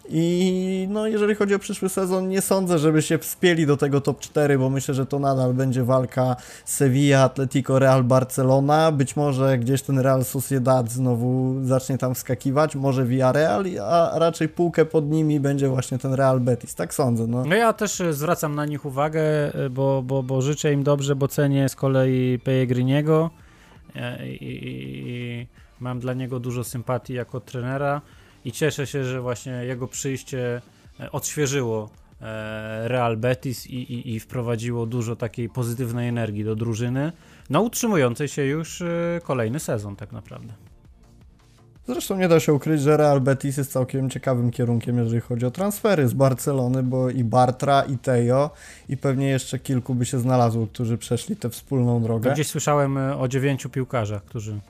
I no, jeżeli chodzi o przyszły sezon, nie sądzę, żeby się wspieli do tego top 4, bo myślę, że to nadal będzie walka Sevilla, Atletico, Real, Barcelona. Być może gdzieś ten Real Sociedad znowu zacznie tam wskakiwać, może Villarreal, a raczej półkę pod nimi będzie właśnie ten Real Betis. Tak sądzę. No, no ja też zwracam na nich uwagę, bo, bo, bo życzę im dobrze, bo cenię z kolei Pellegriniego e, i, i, i mam dla niego dużo sympatii jako trenera i cieszę się, że właśnie jego przyjście e, odświeżyło e, Real Betis i, i, i wprowadziło dużo takiej pozytywnej energii do drużyny, no utrzymującej się już e, kolejny sezon tak naprawdę. Zresztą nie da się ukryć, że Real Betis jest całkiem ciekawym kierunkiem, jeżeli chodzi o transfery z Barcelony, bo i Bartra, i Tejo, i pewnie jeszcze kilku by się znalazło, którzy przeszli tę wspólną drogę. Gdzieś słyszałem o dziewięciu piłkarzach, którzy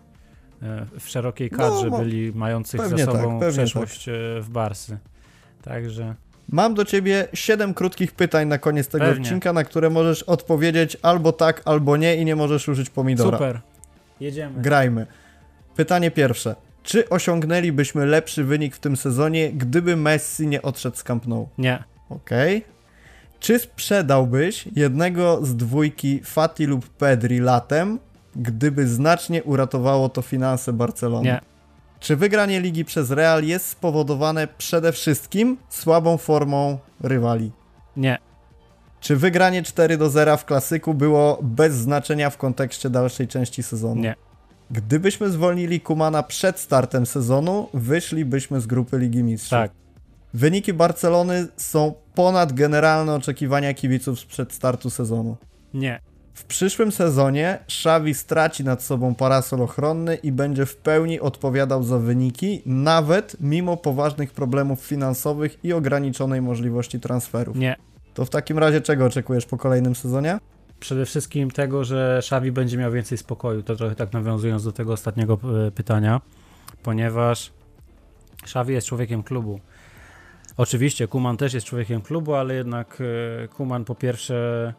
w szerokiej kadrze no, byli mających za sobą tak, przeszłość tak. E, w Barsy. Także... Mam do ciebie siedem krótkich pytań na koniec tego pewnie. odcinka, na które możesz odpowiedzieć albo tak, albo nie i nie możesz użyć pomidora. Super. Jedziemy. Grajmy. Pytanie pierwsze. Czy osiągnęlibyśmy lepszy wynik w tym sezonie, gdyby Messi nie odszedł z Camp Nou? Nie. Okej. Okay. Czy sprzedałbyś jednego z dwójki Fati lub Pedri latem, gdyby znacznie uratowało to finanse Barcelony. Nie. Czy wygranie ligi przez Real jest spowodowane przede wszystkim słabą formą rywali? Nie. Czy wygranie 4 do 0 w klasyku było bez znaczenia w kontekście dalszej części sezonu? Nie. Gdybyśmy zwolnili Kumana przed startem sezonu, wyszlibyśmy z grupy Ligi Mistrzów. Tak. Wyniki Barcelony są ponad generalne oczekiwania kibiców sprzed startu sezonu. Nie. W przyszłym sezonie Xavi straci nad sobą parasol ochronny i będzie w pełni odpowiadał za wyniki, nawet mimo poważnych problemów finansowych i ograniczonej możliwości transferów. Nie. To w takim razie czego oczekujesz po kolejnym sezonie? Przede wszystkim tego, że Xavi będzie miał więcej spokoju. To trochę tak nawiązując do tego ostatniego e, pytania, ponieważ Xavi jest człowiekiem klubu. Oczywiście Kuman też jest człowiekiem klubu, ale jednak e, Kuman po pierwsze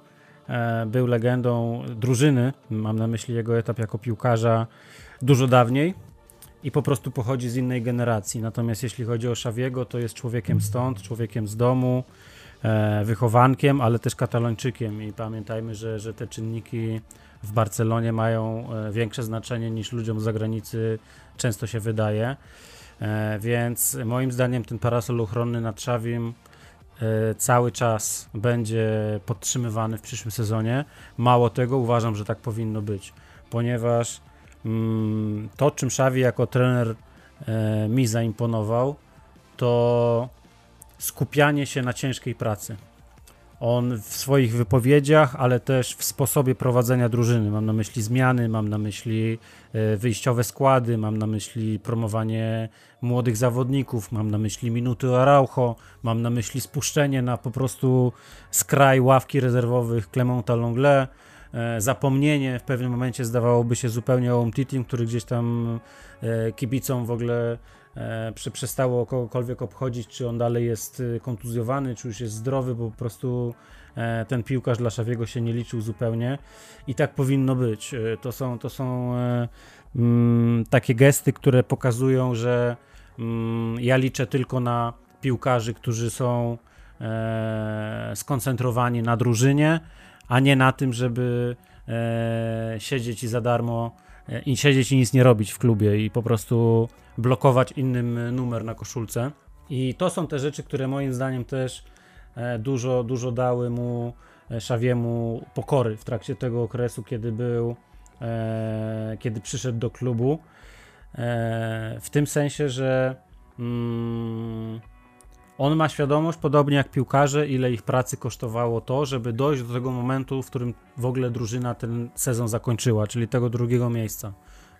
był legendą drużyny, mam na myśli jego etap jako piłkarza dużo dawniej i po prostu pochodzi z innej generacji. Natomiast jeśli chodzi o Szawiego, to jest człowiekiem stąd, człowiekiem z domu, e, wychowankiem, ale też katalończykiem i pamiętajmy, że, że te czynniki w Barcelonie mają e, większe znaczenie niż ludziom z zagranicy często się wydaje. Więc moim zdaniem ten parasol ochronny nad Szawim E, cały czas będzie podtrzymywany w przyszłym sezonie. Mało tego, uważam, że tak powinno być, ponieważ mm, to, czym Xavi jako trener e, mi zaimponował, to skupianie się na ciężkiej pracy. On w swoich wypowiedziach, ale też w sposobie prowadzenia drużyny, mam na myśli zmiany, mam na myśli e, wyjściowe składy, mam na myśli promowanie młodych zawodników, mam na myśli minuty Araujo, mam na myśli spuszczenie na po prostu skraj ławki rezerwowych Clemonta Longle, e, zapomnienie w pewnym momencie zdawałoby się zupełnie o Umtitim, który gdzieś tam e, kibicom w ogóle e, przestało kogokolwiek obchodzić, czy on dalej jest kontuzjowany, czy już jest zdrowy, bo po prostu ten piłkarz dla Szawiego się nie liczył zupełnie i tak powinno być. To są, to są mm, takie gesty, które pokazują, że Mm, ja liczę tylko na piłkarzy, którzy są e, skoncentrowani na drużynie, a nie na tym, żeby e, siedzieć i za darmo e, i siedzieć i nic nie robić w klubie i po prostu blokować innym numer na koszulce. I to są te rzeczy, które moim zdaniem też dużo, dużo dały mu Szawiemu pokory w trakcie tego okresu, kiedy był, kiedy przyszedł do klubu. E, w tym sensie, że mm, on ma świadomość, podobnie jak piłkarze, ile ich pracy kosztowało to, żeby dojść do tego momentu, w którym w ogóle drużyna ten sezon zakończyła, czyli tego drugiego miejsca.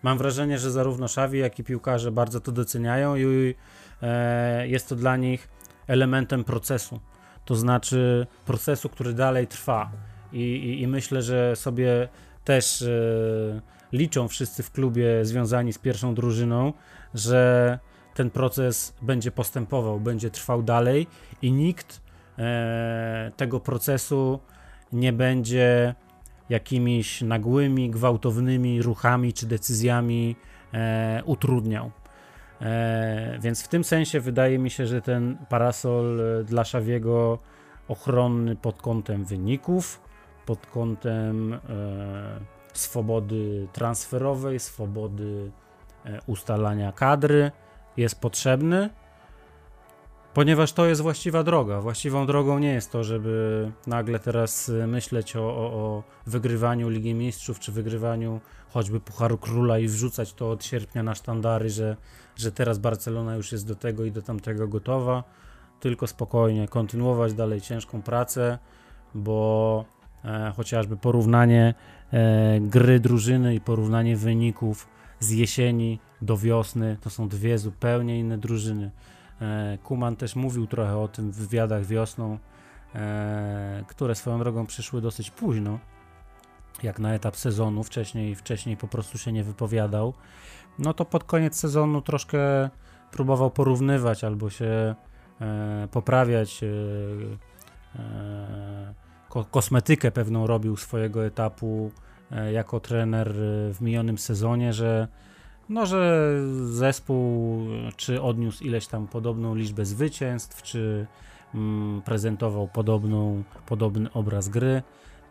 Mam wrażenie, że zarówno Szawi, jak i piłkarze bardzo to doceniają i e, jest to dla nich elementem procesu. To znaczy procesu, który dalej trwa. I, i, i myślę, że sobie też e, liczą wszyscy w klubie związani z pierwszą drużyną, że ten proces będzie postępował, będzie trwał dalej i nikt e, tego procesu nie będzie jakimiś nagłymi, gwałtownymi ruchami czy decyzjami e, utrudniał. E, więc w tym sensie wydaje mi się, że ten parasol e, dla Szawiego ochronny pod kątem wyników, pod kątem e, swobody transferowej, swobody e, ustalania kadry jest potrzebny, ponieważ to jest właściwa droga. Właściwą drogą nie jest to, żeby nagle teraz y, myśleć o, o, o wygrywaniu Ligi Mistrzów, czy wygrywaniu choćby Pucharu Króla i wrzucać to od sierpnia na sztandary, że, że teraz Barcelona już jest do tego i do tamtego gotowa, tylko spokojnie kontynuować dalej ciężką pracę, bo e, chociażby porównanie e, gry drużyny i porównanie wyników z jesieni do wiosny to są dwie zupełnie inne drużyny. E, Kuman też mówił trochę o tym w wywiadach wiosną, e, które swoją drogą przyszły dosyć późno, jak na etap sezonu, wcześniej, wcześniej po prostu się nie wypowiadał. No to pod koniec sezonu troszkę próbował porównywać albo się e, poprawiać. kosmetykę pewną robił swojego etapu jako trener w minionym sezonie, że no, że zespół czy odniósł ileś tam podobną liczbę zwycięstw, czy mm, prezentował podobną, podobny obraz gry.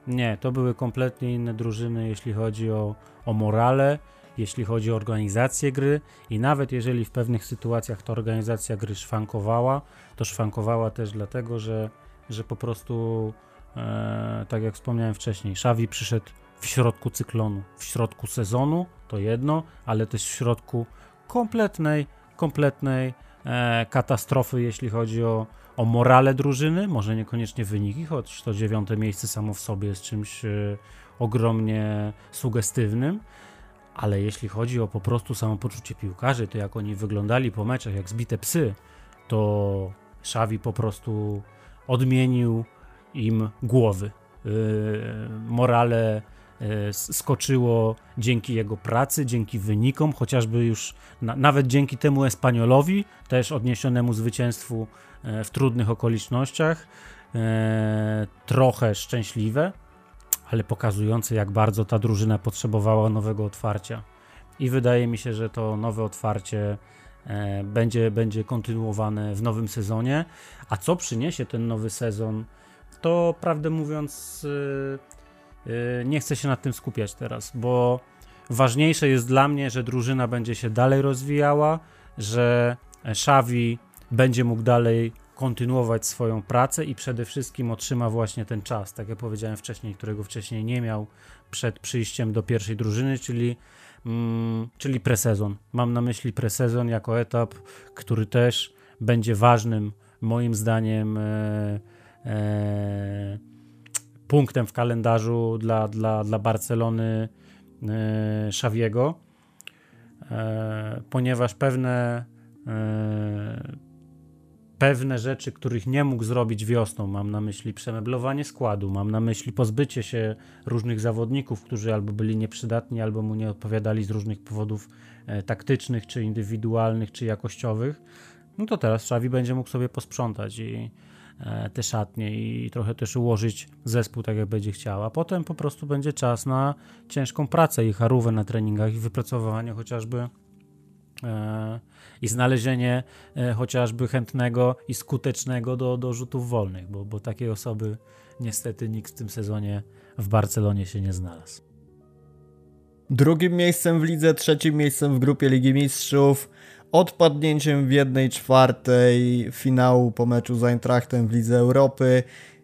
Nie, to były kompletnie inne drużyny, jeśli chodzi o, o morale, jeśli chodzi o organizację gry i nawet jeżeli w pewnych sytuacjach ta organizacja gry szwankowała, to szwankowała też dlatego, że, że po prostu, e, tak jak wspomniałem wcześniej, Szawi przyszedł w środku cyklonu, w środku sezonu, to jedno, ale też w środku kompletnej, kompletnej e, katastrofy, jeśli chodzi o, o morale drużyny, może niekoniecznie wyniki, choć to dziewiąte miejsce samo w sobie jest czymś e, ogromnie sugestywnym, ale jeśli chodzi o po prostu samopoczucie piłkarzy, to jak oni wyglądali po meczach, jak zbite psy, to Szawi po prostu odmienił im głowy. Yy, morale skoczyło dzięki jego pracy, dzięki wynikom, chociażby już na, nawet dzięki temu Espaniolowi, też odniesionemu zwycięstwu e, w trudnych okolicznościach, e, trochę szczęśliwe, ale pokazujące, jak bardzo ta drużyna potrzebowała nowego otwarcia. I wydaje mi się, że to nowe otwarcie będzie, będzie kontynuowane w nowym sezonie. A co przyniesie ten nowy sezon, to prawdę mówiąc nie chcę się nad tym skupiać teraz, bo ważniejsze jest dla mnie, że drużyna będzie się dalej rozwijała, że Xavi będzie mógł dalej kontynuować swoją pracę i przede wszystkim otrzyma właśnie ten czas, tak jak powiedziałem wcześniej, którego wcześniej nie miał przed przyjściem do pierwszej drużyny, czyli, mm, czyli presezon. Mam na myśli presezon jako etap, który też będzie ważnym, moim zdaniem, e, e, punktem w kalendarzu dla, dla, dla Barcelony e, Xaviego, e, ponieważ pewne e, pewne rzeczy, których nie mógł zrobić wiosną, mam na myśli przemeblowanie składu, mam na myśli pozbycie się różnych zawodników, którzy albo byli nieprzydatni, albo mu nie odpowiadali z różnych powodów taktycznych, czy indywidualnych, czy jakościowych, no to teraz Xavi będzie mógł sobie posprzątać i E, te szatnie i trochę też ułożyć zespół tak, jak będzie chciał. A potem po prostu będzie czas na ciężką pracę i charówę na treningach i wypracowanie chociażby e, i znalezienie e, chociażby chętnego i skutecznego do, do rzutów wolnych, bo, bo takiej osoby niestety nikt w tym sezonie w Barcelonie się nie znalazł. Drugim miejscem w lidze, trzecim miejscem w grupie Ligi Mistrzów odpadnięciem w jednej czwartej finału po meczu z Eintrachtem w Lidze Europy,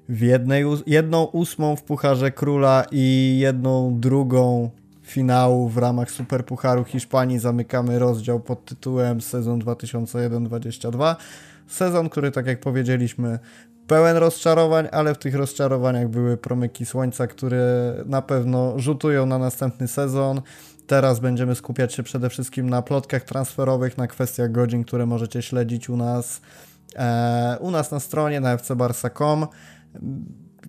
w jednej, jedną ósmą w Pucharze Króla i jedną drugą finału w ramach Superpucharu Hiszpanii zamykamy rozdział pod tytułem sezon 2001-2022. Sezon, który, tak jak powiedzieliśmy, pełen rozczarowań, ale w tych rozczarowaniach były promyki słońca, które na pewno rzutują na następny sezon. Teraz będziemy skupiać się przede wszystkim na plotkach transferowych, na kwestiach godzin, które możecie śledzić u nas, e, u nas na stronie na fcbarsa.com.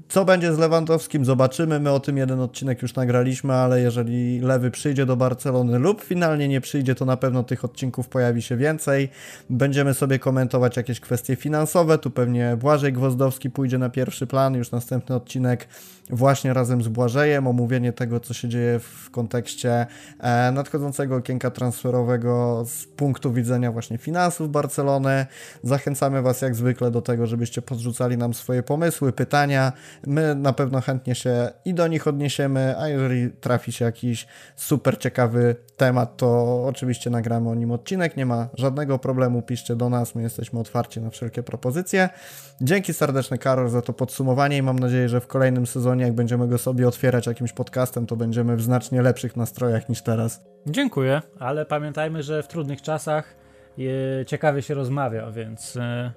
Co będzie z Lewandowskim? Zobaczymy. My o tym jeden odcinek już nagraliśmy, ale jeżeli Lewy przyjdzie do Barcelony lub finalnie nie przyjdzie, to na pewno tych odcinków pojawi się więcej. Będziemy sobie komentować jakieś kwestie finansowe. Tu pewnie Błażej Gwozdowski pójdzie na pierwszy plan. Już następny odcinek właśnie razem z Błażejem. Omówienie tego, co się dzieje w kontekście e, nadchodzącego okienka transferowego z punktu widzenia właśnie finansów Barcelony. Zachęcamy Was jak zwykle do tego, żebyście podrzucali nam swoje pomysły, pytania. My na pewno chętnie się i do nich odniesiemy, a jeżeli trafi się jakiś super ciekawy temat, to oczywiście nagramy o nim odcinek. Nie ma żadnego problemu, piszcie do nas, my jesteśmy otwarci na wszelkie propozycje. Dzięki serdeczne Karol za to podsumowanie i mam nadzieję, że w kolejnym sezonie, jak będziemy go sobie otwierać jakimś podcastem, to będziemy w znacznie lepszych nastrojach niż teraz. Dziękuję, ale pamiętajmy, że w trudnych czasach ciekawie się rozmawia, więc e,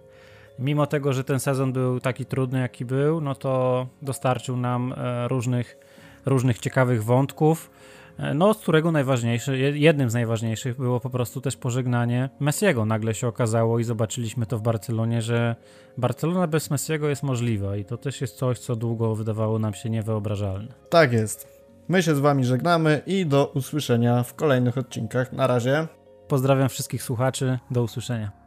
mimo tego, że ten sezon był taki trudny, jaki był, no to dostarczył nam e, różnych, różnych ciekawych wątków. E, no, z którego najważniejszy, jednym z najważniejszych było po prostu też pożegnanie Messiego. Nagle się okazało i zobaczyliśmy to w Barcelonie, że Barcelona bez Messiego jest możliwa i to też jest coś, co długo wydawało nam się niewyobrażalne. Tak jest. My się z Wami żegnamy i do usłyszenia w kolejnych odcinkach. Na razie. Pozdrawiam wszystkich słuchaczy. Do usłyszenia.